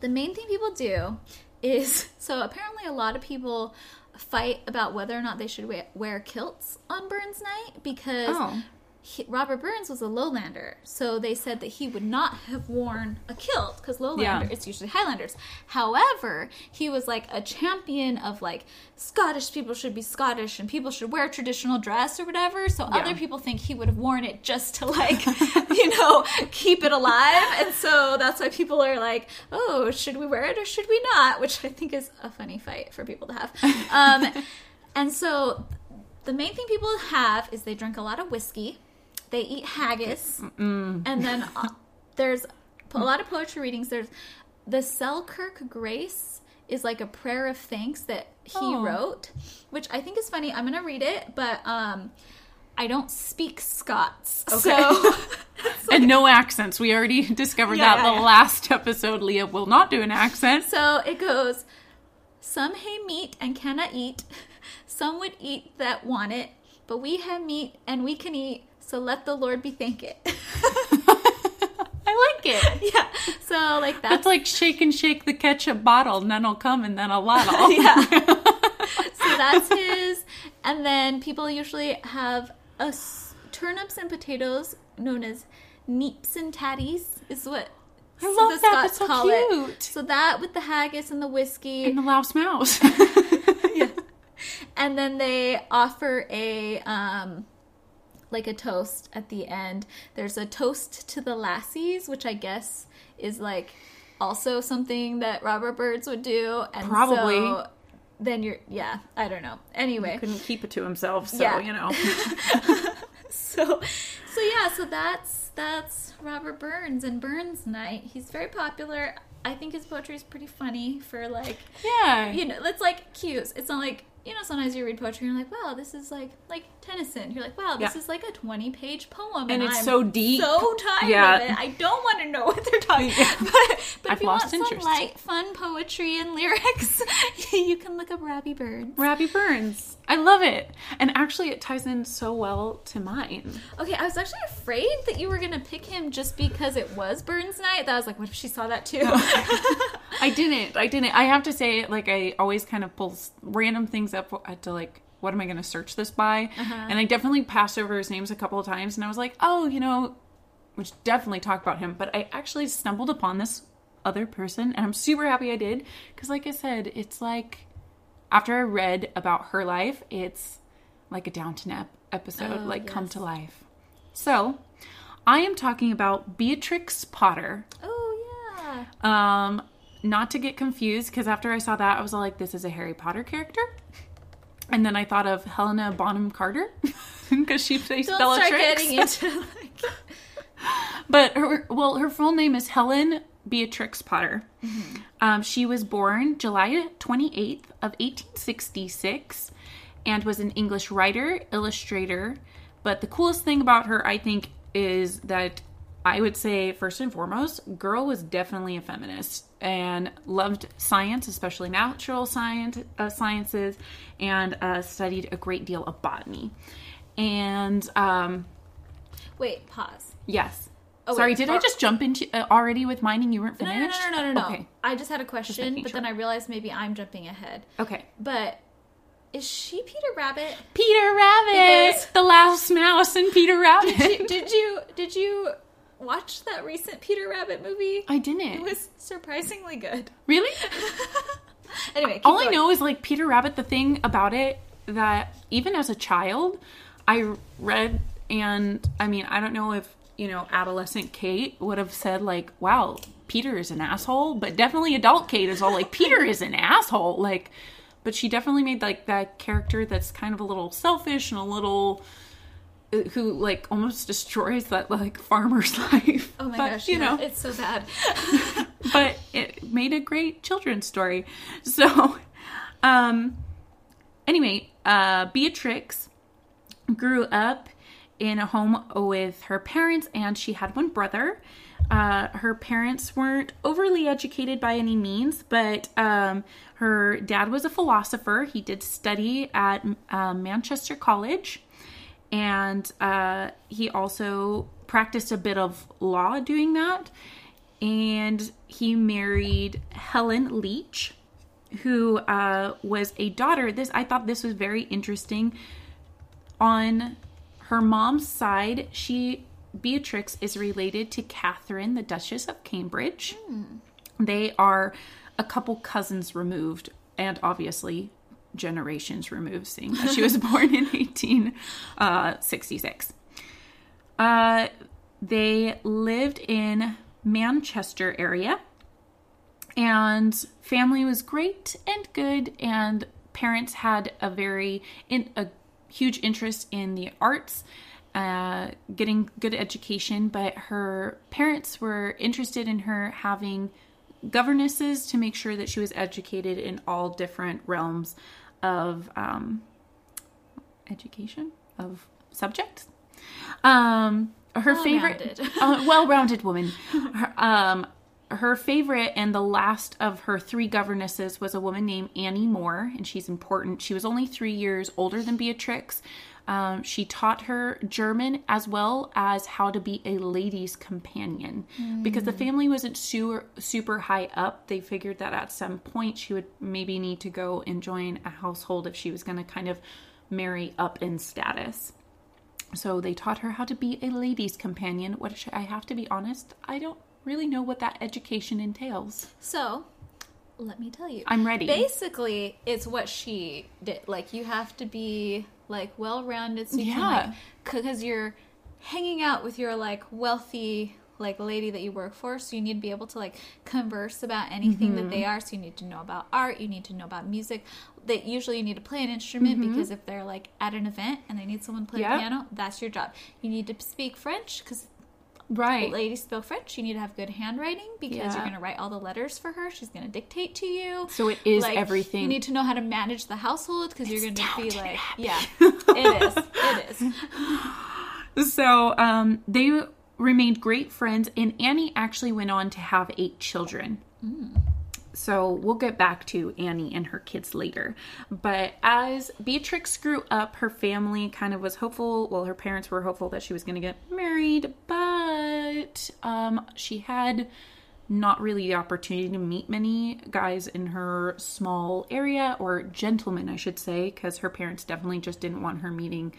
Speaker 2: the main thing people do is so apparently a lot of people fight about whether or not they should wear, wear kilts on Burns Night because
Speaker 3: Oh.
Speaker 2: He, Robert Burns was a lowlander, so they said that he would not have worn a kilt because lowlander
Speaker 3: Yeah.
Speaker 2: it's usually Highlanders. However, he was like a champion of like Scottish people should be Scottish and people should wear traditional dress or whatever. So
Speaker 3: Yeah.
Speaker 2: other people think he would have worn it just to like you know keep it alive, and so that's why people are like, oh, should we wear it or should we not? Which I think is a funny fight for people to have. Um, and so the main thing people have is they drink a lot of whiskey, they eat haggis, and then uh, there's a lot of poetry readings. There's the Selkirk Grace is like a prayer of thanks that he
Speaker 3: Oh.
Speaker 2: wrote, which I think is funny. I'm gonna read it, but um, I don't speak Scots, so
Speaker 3: and no accents. We already discovered
Speaker 2: Yeah,
Speaker 3: that
Speaker 2: yeah,
Speaker 3: the
Speaker 2: yeah.
Speaker 3: last episode. Lia will not do an accent.
Speaker 2: so it goes. Some hae meat and cannot eat. Some would eat that want it, but we have meat and we can eat. So let the Lord be thank it.
Speaker 3: I like it.
Speaker 2: yeah. So like that's
Speaker 3: That's like shake and shake the ketchup bottle, and then I'll come and then I'll waddle.
Speaker 2: yeah. so that's his. And then people usually have a s- turnips and potatoes known as neeps and tatties is what
Speaker 3: I love
Speaker 2: the
Speaker 3: that.
Speaker 2: Scots
Speaker 3: That's so
Speaker 2: call it.
Speaker 3: cute.
Speaker 2: So that with the haggis and the whiskey,
Speaker 3: And the louse mouse. Yeah.
Speaker 2: And then they offer a um like a toast at the end. There's a toast to the lassies, which I guess is like also something that Robert Burns would do. And
Speaker 3: Probably.
Speaker 2: So then you're yeah, I don't know. Anyway,
Speaker 3: Couldn't keep it to himself, so
Speaker 2: Yeah.
Speaker 3: you know.
Speaker 2: so so yeah, so that's that's Robert Burns and Burns Night. He's very popular. I think his poetry is pretty funny for like
Speaker 3: Yeah.
Speaker 2: you know, it's like cues. It's not like you know, sometimes you read poetry and you're like, wow, this is like like Tennyson. You're like, wow, this
Speaker 3: Yeah.
Speaker 2: is like a twenty page poem,
Speaker 3: And it's
Speaker 2: I'm
Speaker 3: so deep.
Speaker 2: so tired
Speaker 3: Yeah.
Speaker 2: of it. I don't want to know what they're talking.
Speaker 3: Yeah.
Speaker 2: But, but if you want
Speaker 3: interest.
Speaker 2: some light, fun poetry and lyrics, you can look up Rabbie Burns.
Speaker 3: Rabbie Burns. I love it. And actually, it ties in so well to mine.
Speaker 2: Okay, I was actually afraid that you were gonna pick him just because it was Burns night. That I was like, what if she saw that too?
Speaker 3: I didn't. I didn't. I have to say, like, I always kind of pull random things up uh, to, like, what am I going to search this by? And I definitely passed over his names a couple of times, and I was like, oh, you know, which definitely talk about him. But I actually stumbled upon this other person, and I'm super happy I did. Because, like I said, it's like, after I read about her life, it's like a Downton Ep episode,
Speaker 2: Oh,
Speaker 3: like, come to life. So, I am talking about Beatrix Potter.
Speaker 2: oh yeah.
Speaker 3: Um, not to get confused, because after I saw that, I was all like, "This is a Harry Potter character," and then I thought of Helena Bonham Carter because she plays
Speaker 2: Don't
Speaker 3: Bellatrix.
Speaker 2: start getting into like
Speaker 3: but her, well, her full name is Helen Beatrix Potter.
Speaker 2: Mm-hmm.
Speaker 3: Um, she was born July twenty eighth of eighteen sixty six, and was an English writer, illustrator. But the coolest thing about her, I think, is that I would say first and foremost, girl was definitely a feminist and loved science, especially natural science uh, sciences, and uh, studied a great deal of botany. And um,
Speaker 2: Wait, pause.
Speaker 3: yes.
Speaker 2: Oh,
Speaker 3: Sorry,
Speaker 2: wait,
Speaker 3: did I just jump into uh, already with mine and you weren't
Speaker 2: No, no,
Speaker 3: finished?
Speaker 2: no, no, no, no, no.
Speaker 3: Okay.
Speaker 2: I just had a question, but
Speaker 3: sure.
Speaker 2: then I realized maybe I'm jumping ahead.
Speaker 3: Okay.
Speaker 2: But is she Peter Rabbit?
Speaker 3: Peter Rabbit, the louse mouse, and Peter Rabbit.
Speaker 2: Did you, did you did you watch that recent Peter Rabbit movie?
Speaker 3: I didn't.
Speaker 2: It was surprisingly good.
Speaker 3: really?
Speaker 2: Anyway,
Speaker 3: All I know is like Peter Rabbit. The thing about it that even as a child, I read, and I mean, I don't know if you know, adolescent Kate would have said like, "Wow, Peter is an asshole," but definitely adult Kate is all like, "Peter is an asshole." Like, but she definitely made like that character that's kind of a little selfish and a little who like almost destroys that like farmer's life.
Speaker 2: Oh my
Speaker 3: But,
Speaker 2: gosh,
Speaker 3: you know,
Speaker 2: it's so bad.
Speaker 3: but it made a great children's story. So, um, anyway, uh, Beatrix grew up in a home with her parents, and she had one brother. Uh, her parents weren't overly educated by any means, but um, her dad was a philosopher. He did study at uh, Manchester College, and uh, he also practiced a bit of law doing that. And he married Helen Leach, who uh, was a daughter. This I thought this was very interesting. On her mom's side, she Beatrix is related to Catherine, the Duchess of Cambridge. They are a couple cousins removed, and obviously generations removed, seeing that she was born in 1866. Uh, they lived in Manchester area, and family was great and good, and parents had a very in a huge interest in the arts uh, getting good education, but her parents were interested in her having governesses to make sure that she was educated in all different realms of um, education of subjects. Um, her favorite,
Speaker 2: Well-rounded.
Speaker 3: uh, well-rounded woman. Her, um, her favorite and the last of her three governesses was a woman named Annie Moore, and she's important. She was only three years older than Beatrix. Um, she taught her German as well as how to be a lady's companion because the family wasn't super, super high up. They figured that at some point she would maybe need to go and join a household if she was going to kind of marry up in status. So they taught her how to be a lady's companion. Which I have to be honest, I don't really know what that education entails.
Speaker 2: So, let me tell you.
Speaker 3: I'm ready.
Speaker 2: Basically, it's what she did. Like, you have to be like well rounded, so you
Speaker 3: Yeah.
Speaker 2: can like because you're hanging out with your like wealthy like lady that you work for so you need to be able to like converse about anything that
Speaker 3: Mm-hmm.
Speaker 2: they are so you need to know about art you need to know about music that usually you need to play an instrument because if they're like at an event and they need someone to play
Speaker 3: Mm-hmm. Yep.
Speaker 2: piano that's your job you need to speak french because
Speaker 3: Right.
Speaker 2: ladies spell French. You need to have good handwriting because
Speaker 3: Yeah.
Speaker 2: you're going to write all the letters for her. She's going to dictate to you.
Speaker 3: So it is everything.
Speaker 2: You need to know how to manage the household because you're going to be like,
Speaker 3: Abbey.
Speaker 2: yeah, it is, it is.
Speaker 3: So um, they remained great friends, and Annie actually went on to have eight children. So we'll get back to Annie and her kids later. But as Beatrix grew up, her family kind of was hopeful. Well, her parents were hopeful that she was going to get married, but um, she had not really the opportunity to meet many guys in her small area, or gentlemen, I should say, because her parents definitely just didn't want her meeting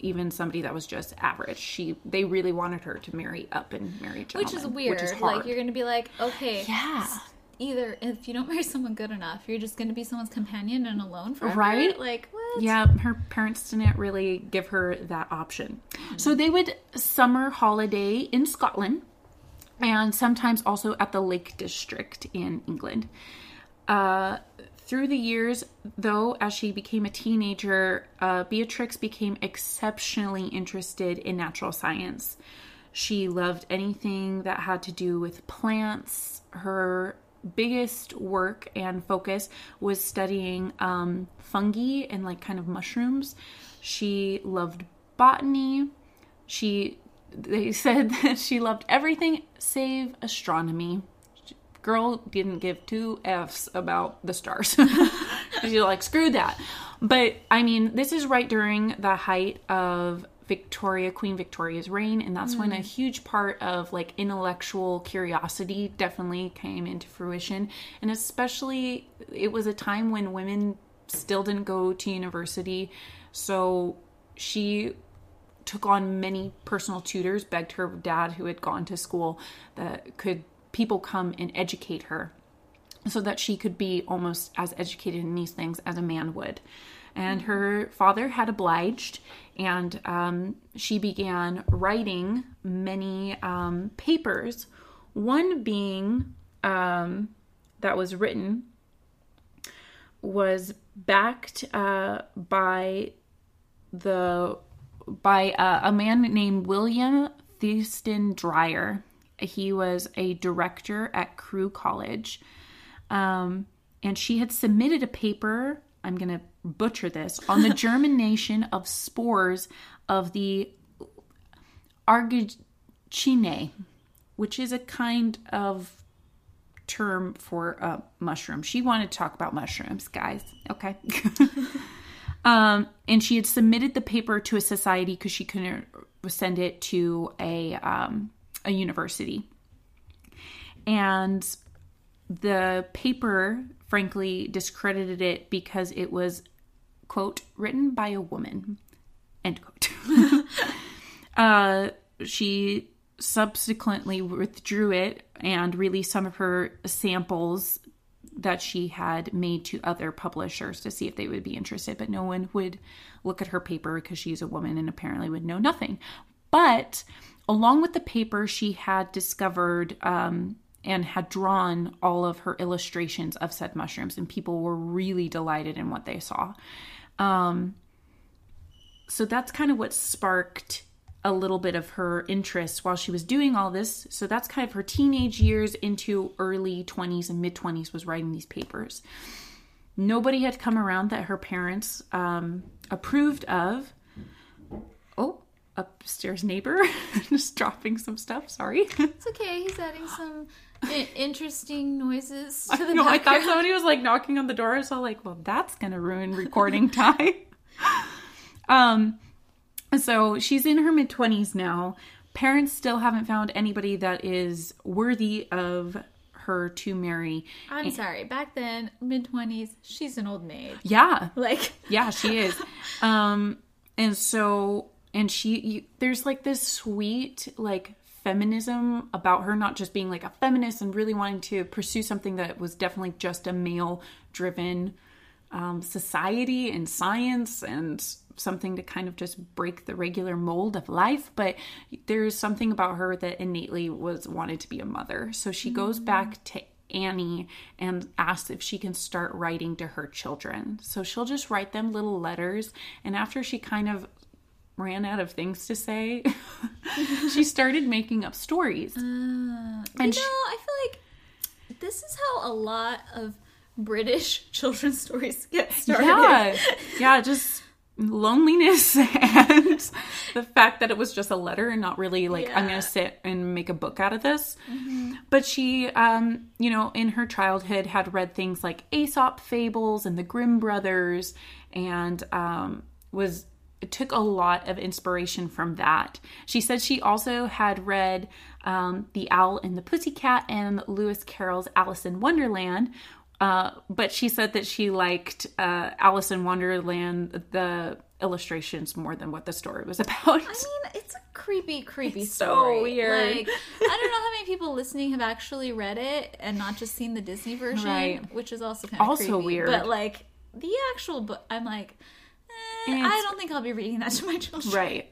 Speaker 3: even somebody that was just average. She they really wanted her to marry up and marry a
Speaker 2: Which is weird.
Speaker 3: Which is hard.
Speaker 2: like, you're going to be like, okay.
Speaker 3: Yeah.
Speaker 2: Either if you don't marry someone good enough, you're just going to be someone's companion and alone forever.
Speaker 3: Right?
Speaker 2: Like, what?
Speaker 3: Yeah, her parents didn't really give her that option. So they would summer holiday in Scotland and sometimes also at the Lake District in England. Uh, through the years, though, as she became a teenager, uh, Beatrix became exceptionally interested in natural science. She loved anything that had to do with plants. Her biggest work and focus was studying um, fungi and like kind of mushrooms. She loved botany. She they said that she loved everything save astronomy. Girl didn't give two F's about the stars. She's like, screw that. But I mean, this is right during the height of Victoria, Queen Victoria's reign, and that's when a mm. huge part of like intellectual curiosity definitely came into fruition. And especially, it was a time when women still didn't go to university. So she took on many personal tutors, begged her dad, who had gone to school, that could people come and educate her so that she could be almost as educated in these things as a man would. And her father had obliged, and um, she began writing many um, papers. One being um, that was written was backed uh, by the by uh, a man named William Thurston Dreyer. He was a director at Crew College. Um, and she had submitted a paper, I'm going to butcher this, on the germination of spores of the Argachine, which is a kind of term for a mushroom. She wanted to talk about mushrooms, guys. Okay. um, and she had submitted the paper to a society because she couldn't send it to a um, a university. And the paper, frankly, discredited it because it was, quote, written by a woman, end quote. uh, she subsequently withdrew it and released some of her samples that she had made to other publishers to see if they would be interested, but no one would look at her paper because she's a woman and apparently would know nothing. But along with the paper, she had discovered um, and had drawn all of her illustrations of said mushrooms, and people were really delighted in what they saw. Um, so that's kind of what sparked a little bit of her interest while she was doing all this. So that's kind of her teenage years into early 20s and mid 20s was writing these papers. Nobody had come around that her parents um, approved of. Oh, upstairs neighbor just dropping some stuff. Sorry.
Speaker 2: It's okay. He's adding some interesting noises to the
Speaker 3: No, I thought somebody was like knocking on the door. So like, well, that's gonna ruin recording time. um, so she's in her mid twenties now. Parents still haven't found anybody that is worthy of her to marry.
Speaker 2: I'm sorry. Back then, mid twenties, she's an old maid.
Speaker 3: Yeah,
Speaker 2: Like,
Speaker 3: yeah, she is. um, and so, and she, you, there's like this sweet, like, feminism about her not just being like a feminist and really wanting to pursue something that was definitely just a male driven um, society and science and something to kind of just break the regular mold of life but there's something about her that innately was wanted to be a mother so she goes back to Annie and asks if she can start writing to her children. So she'll just write them little letters. And after she kind of ran out of things to say, she started making up stories.
Speaker 2: you know,
Speaker 3: And she-
Speaker 2: I feel like this is how a lot of British children's stories get started.
Speaker 3: Yeah. Yeah, just loneliness and the fact that it was just a letter and not really like I'm going to sit and make a book out of this. But she um, you know, in her childhood had read things like Aesop fables and the Grimm brothers and um was took a lot of inspiration from that. She said she also had read um, The Owl and the Pussycat and Lewis Carroll's Alice in Wonderland, uh, but she said that she liked uh, Alice in Wonderland, the illustrations, more than what the story was about.
Speaker 2: I mean, it's a creepy, creepy
Speaker 3: so
Speaker 2: story.
Speaker 3: weird.
Speaker 2: Like, I don't know how many people listening have actually read it and not just seen the Disney version,
Speaker 3: Right.
Speaker 2: which is also kind of
Speaker 3: Also
Speaker 2: creepy.
Speaker 3: weird.
Speaker 2: But like the actual book, I'm like, I don't think I'll be reading that to my children.
Speaker 3: Right.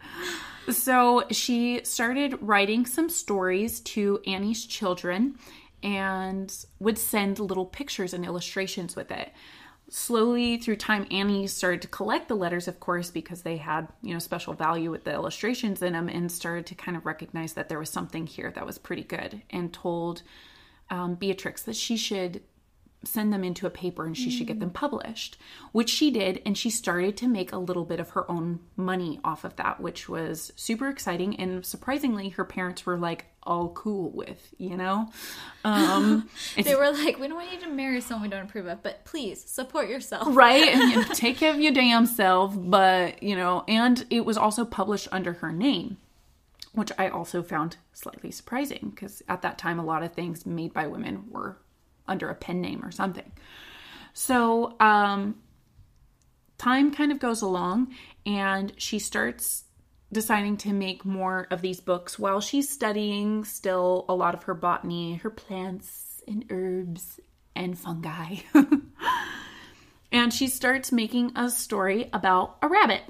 Speaker 3: So she started writing some stories to Annie's children and would send little pictures and illustrations with it. Slowly through time, Annie started to collect the letters, of course, because they had, you know, special value with the illustrations in them and started to kind of recognize that there was something here that was pretty good and told um, Beatrix that she should send them into a paper and she should get them published, which she did. And she started to make a little bit of her own money off of that, which was super exciting. And surprisingly, her parents were like, all cool with, you know? Um,
Speaker 2: They were like, we don't want you to marry someone we don't approve of, but please support yourself.
Speaker 3: right? And take care of your damn self. But, you know, and it was also published under her name. Which I also found slightly surprising because at that time, a lot of things made by women were under a pen name or something. So, um, time kind of goes along, and she starts deciding to make more of these books while she's studying still a lot of her botany, her plants and herbs and fungi. and she starts making a story about a rabbit.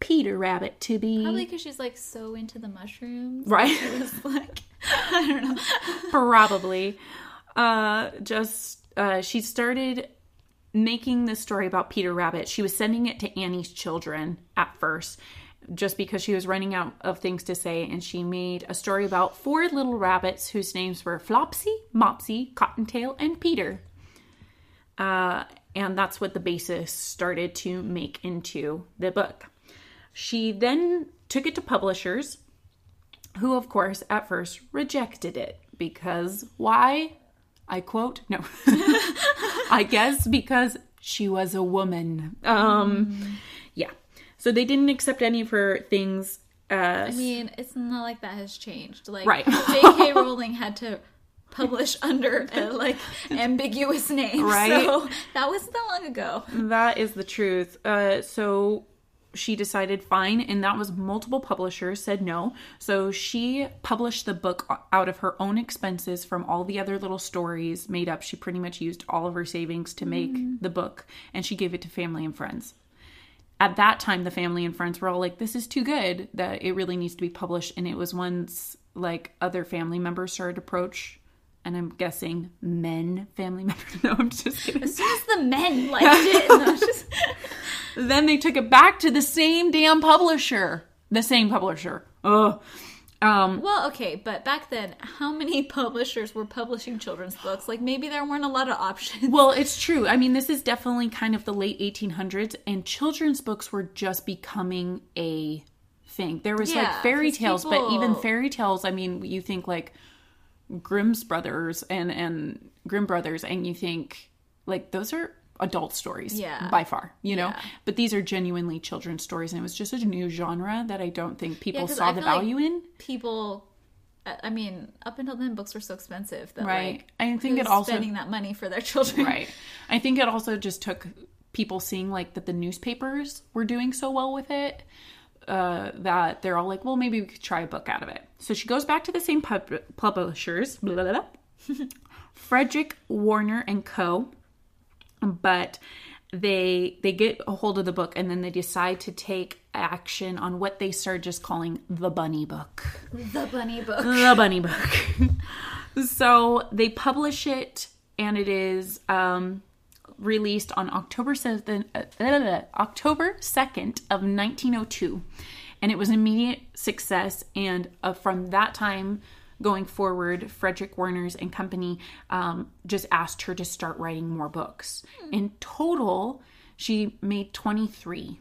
Speaker 3: Peter Rabbit to be
Speaker 2: Probably because she's like so into the mushrooms.
Speaker 3: right.
Speaker 2: It's like, I don't know.
Speaker 3: probably uh just uh she started making this story about peter rabbit she was sending it to annie's children at first just because she was running out of things to say and she made a story about four little rabbits whose names were flopsy mopsy cottontail and peter uh and that's what the basis started to make into the book she then took it to publishers who, of course, at first rejected it because why? I quote, no. I guess because she was a woman. Um, yeah. So they didn't accept any of her things. Uh,
Speaker 2: I mean, it's not like that has changed. Like,
Speaker 3: Right.
Speaker 2: J.K. Rowling had to publish under a like ambiguous name,
Speaker 3: Right.
Speaker 2: So that wasn't that long ago.
Speaker 3: That is the truth. Uh, so she decided fine, and that was multiple publishers said no. So she published the book out of her own expenses from all the other little stories made up. She pretty much used all of her savings to make mm-hmm. the book, and she gave it to family and friends. At that time, the family and friends were all like, "This is too good that it really needs to be published." And it was once like other family members started to approach. And I'm guessing men, family members. No, I'm just kidding.
Speaker 2: As soon as the men liked it, just
Speaker 3: Then they took it back to the same damn publisher. The same publisher. Ugh. Um,
Speaker 2: well, okay, but back then, how many publishers were publishing children's books? Like maybe there weren't a lot of options.
Speaker 3: well, it's true. I mean, this is definitely kind of the late 1800s, and children's books were just becoming a thing. There was
Speaker 2: Yeah,
Speaker 3: like fairy tales, but even fairy tales, I mean, you think like Grimm's brothers and and Grimm brothers, and you think like those are adult stories,
Speaker 2: Yeah.
Speaker 3: by far, you know.
Speaker 2: Yeah.
Speaker 3: But these are genuinely children's stories, and it was just a new genre that I don't think people
Speaker 2: 'cause
Speaker 3: saw
Speaker 2: I
Speaker 3: the
Speaker 2: feel like
Speaker 3: value in.
Speaker 2: People, I I mean, up until then, books were so expensive that
Speaker 3: Right.
Speaker 2: like,
Speaker 3: I think it also-
Speaker 2: spending that money for their children.
Speaker 3: right i think it also just took people seeing like that the newspapers were doing so well with it uh, that they're all like well maybe we could try a book out of it so she goes back to the same pub- publishers blah, blah, blah. frederick warner and co but they they get a hold of the book and then they decide to take action on what they start just calling the bunny book
Speaker 2: The bunny book.
Speaker 3: the bunny book. so they publish it, and it is um, released on October seventh, uh, October second of nineteen oh two, and it was an immediate success. And uh, from that time going forward, Frederick Warner's and Company um, just asked her to start writing more books. In total, she made twenty three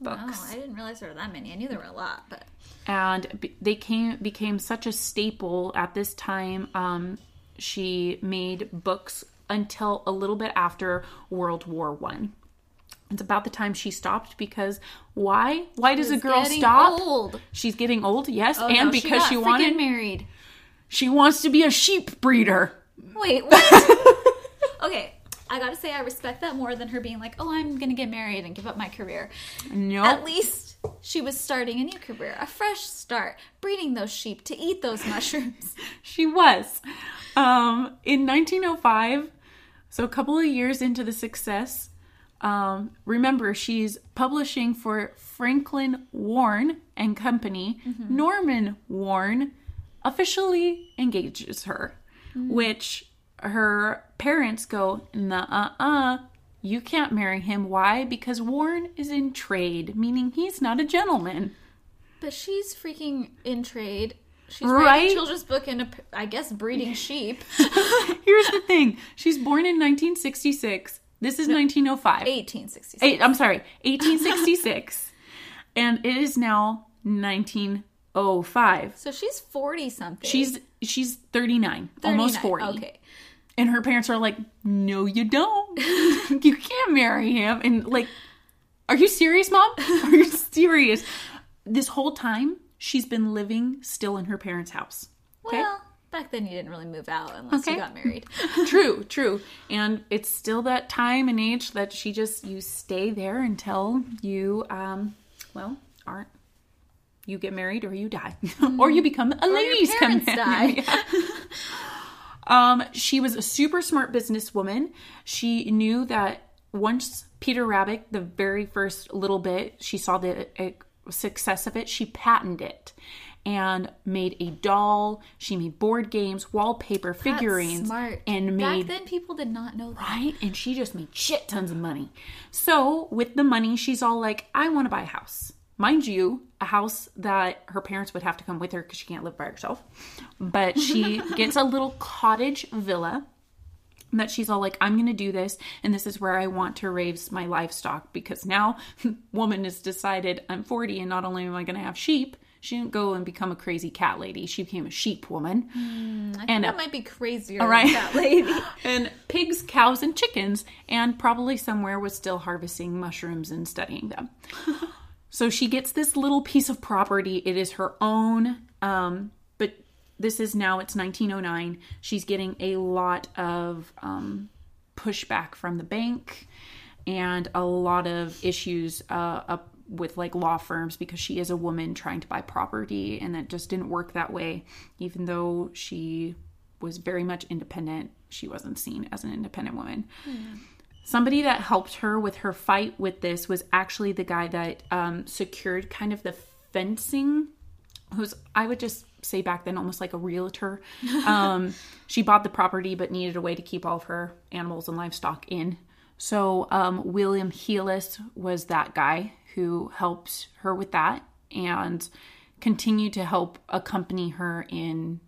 Speaker 3: books
Speaker 2: Oh, I didn't realize there were that many. I knew there were a lot, but
Speaker 3: and they came became such a staple at this time. Um, she made books until a little bit after World War One. It's about the time she stopped because why? Why does a girl stop?
Speaker 2: old.
Speaker 3: She's getting old, yes,
Speaker 2: Oh,
Speaker 3: and
Speaker 2: no,
Speaker 3: because she,
Speaker 2: freaking
Speaker 3: wanted
Speaker 2: married.
Speaker 3: she wants to be a sheep breeder.
Speaker 2: Wait, what? okay, I gotta say I respect that more than her being like, "Oh, I'm gonna get married and give up my career."
Speaker 3: No,
Speaker 2: At least she was starting a new career, a fresh start, breeding those sheep to eat those mushrooms.
Speaker 3: She was. Um, in 1905, so a couple of years into the success, um, remember she's publishing for Franklin Warren and Company. Norman Warren officially engages her, which her parents go, nah, uh, uh, you can't marry him. Why? Because Warren is in trade, meaning he's not a gentleman.
Speaker 2: But she's freaking in trade. She's
Speaker 3: Right?
Speaker 2: writing a children's book and, I guess, breeding sheep.
Speaker 3: Here's the thing she's born in 1966. This is 1905.
Speaker 2: 1866.
Speaker 3: Eight, I'm sorry, 1866. and it is now 1905.
Speaker 2: So she's 40 something.
Speaker 3: She's she's 39, almost 40.
Speaker 2: Okay.
Speaker 3: And her parents are like, "No, you don't. you can't marry him." And like, "Are you serious, mom? Are you serious?" This whole time, she's been living still in her parents' house. Okay?
Speaker 2: Well, back then you didn't really move out unless
Speaker 3: Okay.
Speaker 2: you got married.
Speaker 3: true, true. And it's still that time and age that she just you stay there until you um well, aren't you get married or you die. or you become a
Speaker 2: your
Speaker 3: ladies
Speaker 2: parents
Speaker 3: companion. um she was a super smart businesswoman. She knew that once Peter Rabbit, the very first little bit, she saw the success of it, she patented it and made a doll. She made board games, wallpaper,
Speaker 2: That's
Speaker 3: figurines,
Speaker 2: smart.
Speaker 3: and made
Speaker 2: Back then people did not know that.
Speaker 3: right? And she just made shit tons of money. So with the money, she's all like, I want to buy a house. Mind you, a house that her parents would have to come with her because she can't live by herself. But she gets a little cottage villa that she's all like, I'm going to do this, and this is where I want to raise my livestock because now, woman has decided I'm 40, and not only am I going to have sheep, she didn't go and become a crazy cat lady. She became a sheep woman.
Speaker 2: I
Speaker 3: And,
Speaker 2: that might be crazier
Speaker 3: right.
Speaker 2: than that lady.
Speaker 3: and pigs, cows, and chickens, and probably somewhere was still harvesting mushrooms and studying them. so she gets this little piece of property. It is her own, um, this is now it's 1909. She's getting a lot of um, pushback from the bank and a lot of issues uh, up with like law firms because she is a woman trying to buy property and that just didn't work that way even though she was very much independent she wasn't seen as an independent woman somebody that helped her with her fight with this was actually the guy that um, secured kind of the fencing who's i would just say back then almost like a realtor. Um, she bought the property but needed a way to keep all of her animals and livestock in. So um, william heelis was that guy who helped her with that and continued to help accompany her in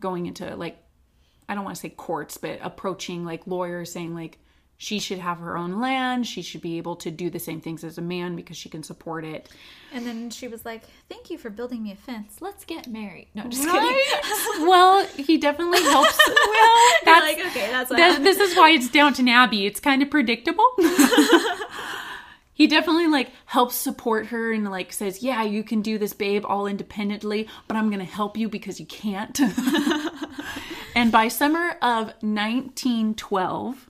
Speaker 3: going into like I don't want to say courts, but approaching like lawyers saying like she should have her own land. She should be able to do the same things as a man because she can support it.
Speaker 2: And then she was like, "Thank you for building me a fence. Let's get married." No, just
Speaker 3: Right? well, he definitely helps. Well, that's,
Speaker 2: like, okay, that's what
Speaker 3: that, this is why it's Downton Abbey. It's kind of predictable. he definitely like helps support her and like says, "Yeah, you can do this, babe, all independently, but I'm going to help you because you can't." and by summer of 1912,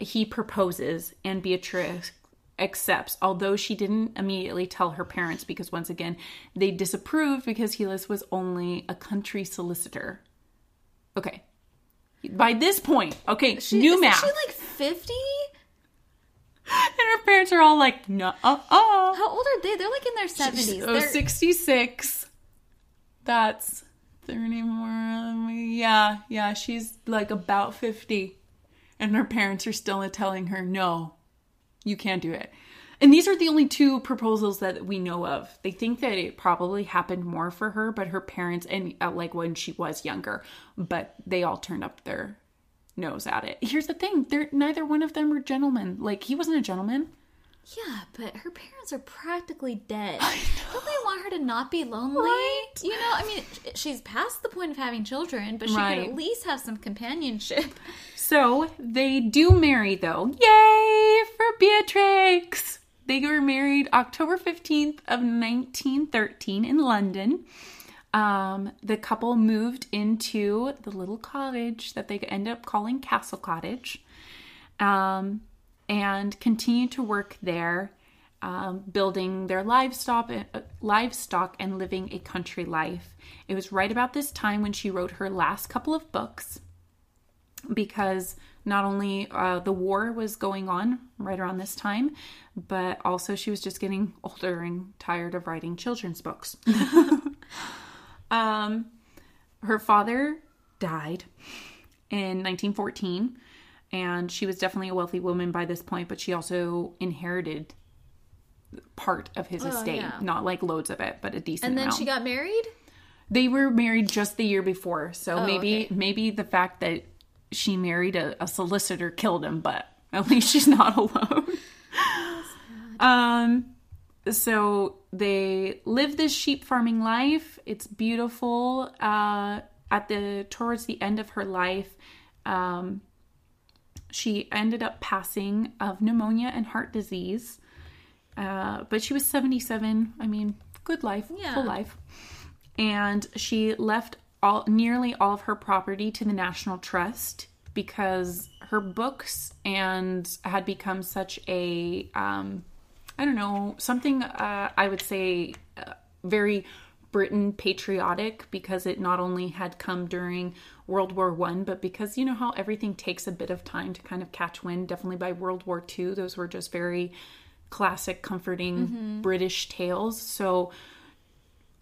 Speaker 3: he proposes and Beatrix accepts, although she didn't immediately tell her parents because once again, they disapproved because Heelis was only a country solicitor. Okay. By this point, okay,
Speaker 2: She,
Speaker 3: new math.
Speaker 2: She like fifty.
Speaker 3: and her parents are all like, no, uh, uh.
Speaker 2: How old are they? They're like in their seventies.
Speaker 3: Oh, 66. That's 30 more. um, Yeah, yeah, she's like about 50. And her parents are still telling her, no, you can't do it. And these are the only two proposals that we know of. They think that it probably happened more for her, but her parents, and uh, like when she was younger, but they all turned up their nose at it. Here's the thing: they're neither one of them were gentlemen. Like he wasn't a gentleman.
Speaker 2: Yeah, but her parents are practically dead. Don't they want her to not be lonely? You know, I mean, she's past the point of having children, but she
Speaker 3: Right.
Speaker 2: could at least have some companionship.
Speaker 3: So they do marry though. Yay for Beatrix! They were married October 15th of 1913 in London. Um, the couple moved into the little cottage that they end up calling Castle Cottage. Um, and continued to work there, um, building their livestock, uh, livestock and living a country life. It was right about this time when she wrote her last couple of books because not only uh, the war was going on right around this time, but also she was just getting older and tired of writing children's books. um, her father died in 1914, and she was definitely a wealthy woman by this point, but she also inherited part of his estate,
Speaker 2: yeah.
Speaker 3: not like loads of it, but a decent amount.
Speaker 2: And then
Speaker 3: amount.
Speaker 2: she got married?
Speaker 3: They were married just the year before, so
Speaker 2: Oh,
Speaker 3: maybe
Speaker 2: okay.
Speaker 3: maybe the fact that she married a, a solicitor killed him, but at least she's not alone. um, so they live this sheep farming life. It's beautiful. Uh, at the towards the end of her life, um, she ended up passing of pneumonia and heart disease. Uh, but she was 77. I mean, good life,
Speaker 2: Yeah.
Speaker 3: full life. And she left all nearly all of her property to the National Trust because her books and had become such a um, I don't know something uh, I would say uh, very Britain patriotic because it not only had come during World War One, but because you know how everything takes a bit of time to kind of catch wind. Definitely by World War Two, those were just very classic, comforting British tales. So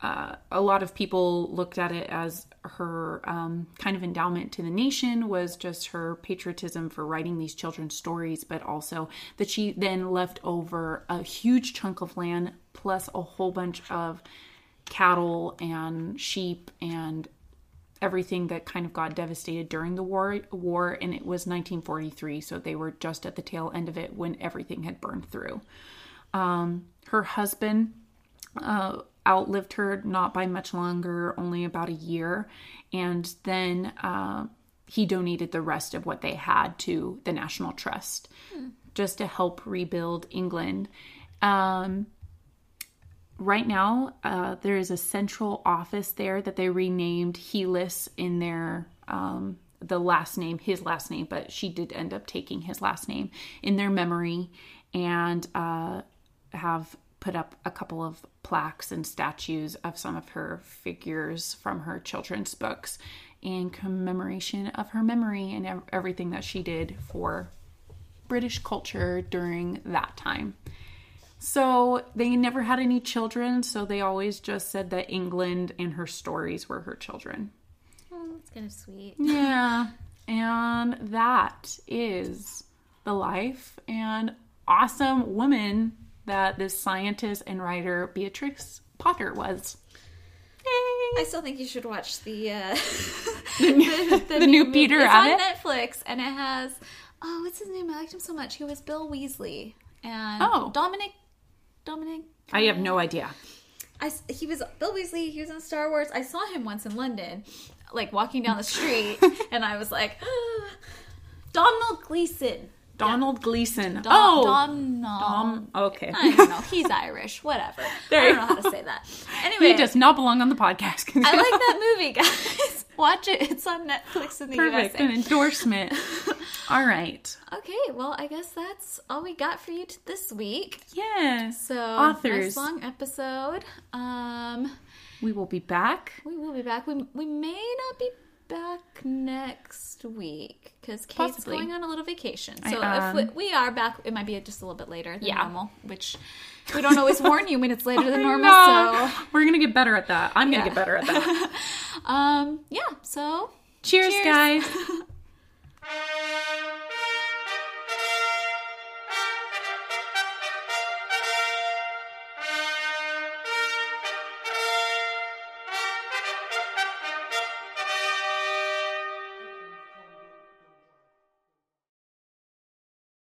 Speaker 3: uh, a lot of people looked at it as her um, kind of endowment to the nation was just her patriotism for writing these children's stories, but also that she then left over a huge chunk of land plus a whole bunch of cattle and sheep and everything that kind of got devastated during the war war and it was 1943 so they were just at the tail end of it when everything had burned through um, her husband uh, outlived her not by much longer, only about a year. And then uh, he donated the rest of what they had to the National Trust just to help rebuild England. Um, right now, uh, there is a central office there that they renamed Heelis in their. Um, the last name, his last name, but she did end up taking his last name in their memory and uh, have put up a couple of plaques and statues of some of her figures from her children's books in commemoration of her memory and everything that she did for British culture during that time. So they never had any children, so they always just said that England and her stories were her children.
Speaker 2: Oh, that's kind of sweet.
Speaker 3: Yeah. And that is the life and awesome woman that this scientist and writer Beatrix Potter was.
Speaker 2: I still think you should watch the uh, the,
Speaker 3: The new
Speaker 2: movie.
Speaker 3: Peter
Speaker 2: it's
Speaker 3: Abbott?
Speaker 2: on Netflix, and it has oh, what's his name? I liked him so much. He was Bill Weasley and
Speaker 3: Oh.
Speaker 2: Dominic. Dominic.
Speaker 3: I have no idea.
Speaker 2: I, he was Bill Weasley. He was in Star Wars. I saw him once in London, like walking down the street, and I was like, Donald Gleeson.
Speaker 3: Donald Gleeson.
Speaker 2: Dom,
Speaker 3: oh,
Speaker 2: Donald.
Speaker 3: um, okay.
Speaker 2: I don't know. He's Irish. Whatever.
Speaker 3: There
Speaker 2: I don't know how to say that. Anyway,
Speaker 3: he does not belong on the podcast.
Speaker 2: I like that movie, guys. Watch it. It's on Netflix in the US.
Speaker 3: Perfect. An endorsement. All right.
Speaker 2: Okay, well, I guess that's all we got for you t- this week.
Speaker 3: Yes.
Speaker 2: So,
Speaker 3: authors.
Speaker 2: nice long episode. Um,
Speaker 3: We will be back.
Speaker 2: we will be back. We we may not be back next week because Kate's
Speaker 3: Possibly.
Speaker 2: going on a little vacation.
Speaker 3: I
Speaker 2: So if we, we are back, it might be just a little bit later than
Speaker 3: Yeah.
Speaker 2: normal, which we don't always warn you when it's later than normal. So,
Speaker 3: We're gonna get better at that. I'm gonna
Speaker 2: Yeah.
Speaker 3: get better at that.
Speaker 2: um, yeah. So
Speaker 3: Cheers,
Speaker 2: Cheers.
Speaker 3: guys.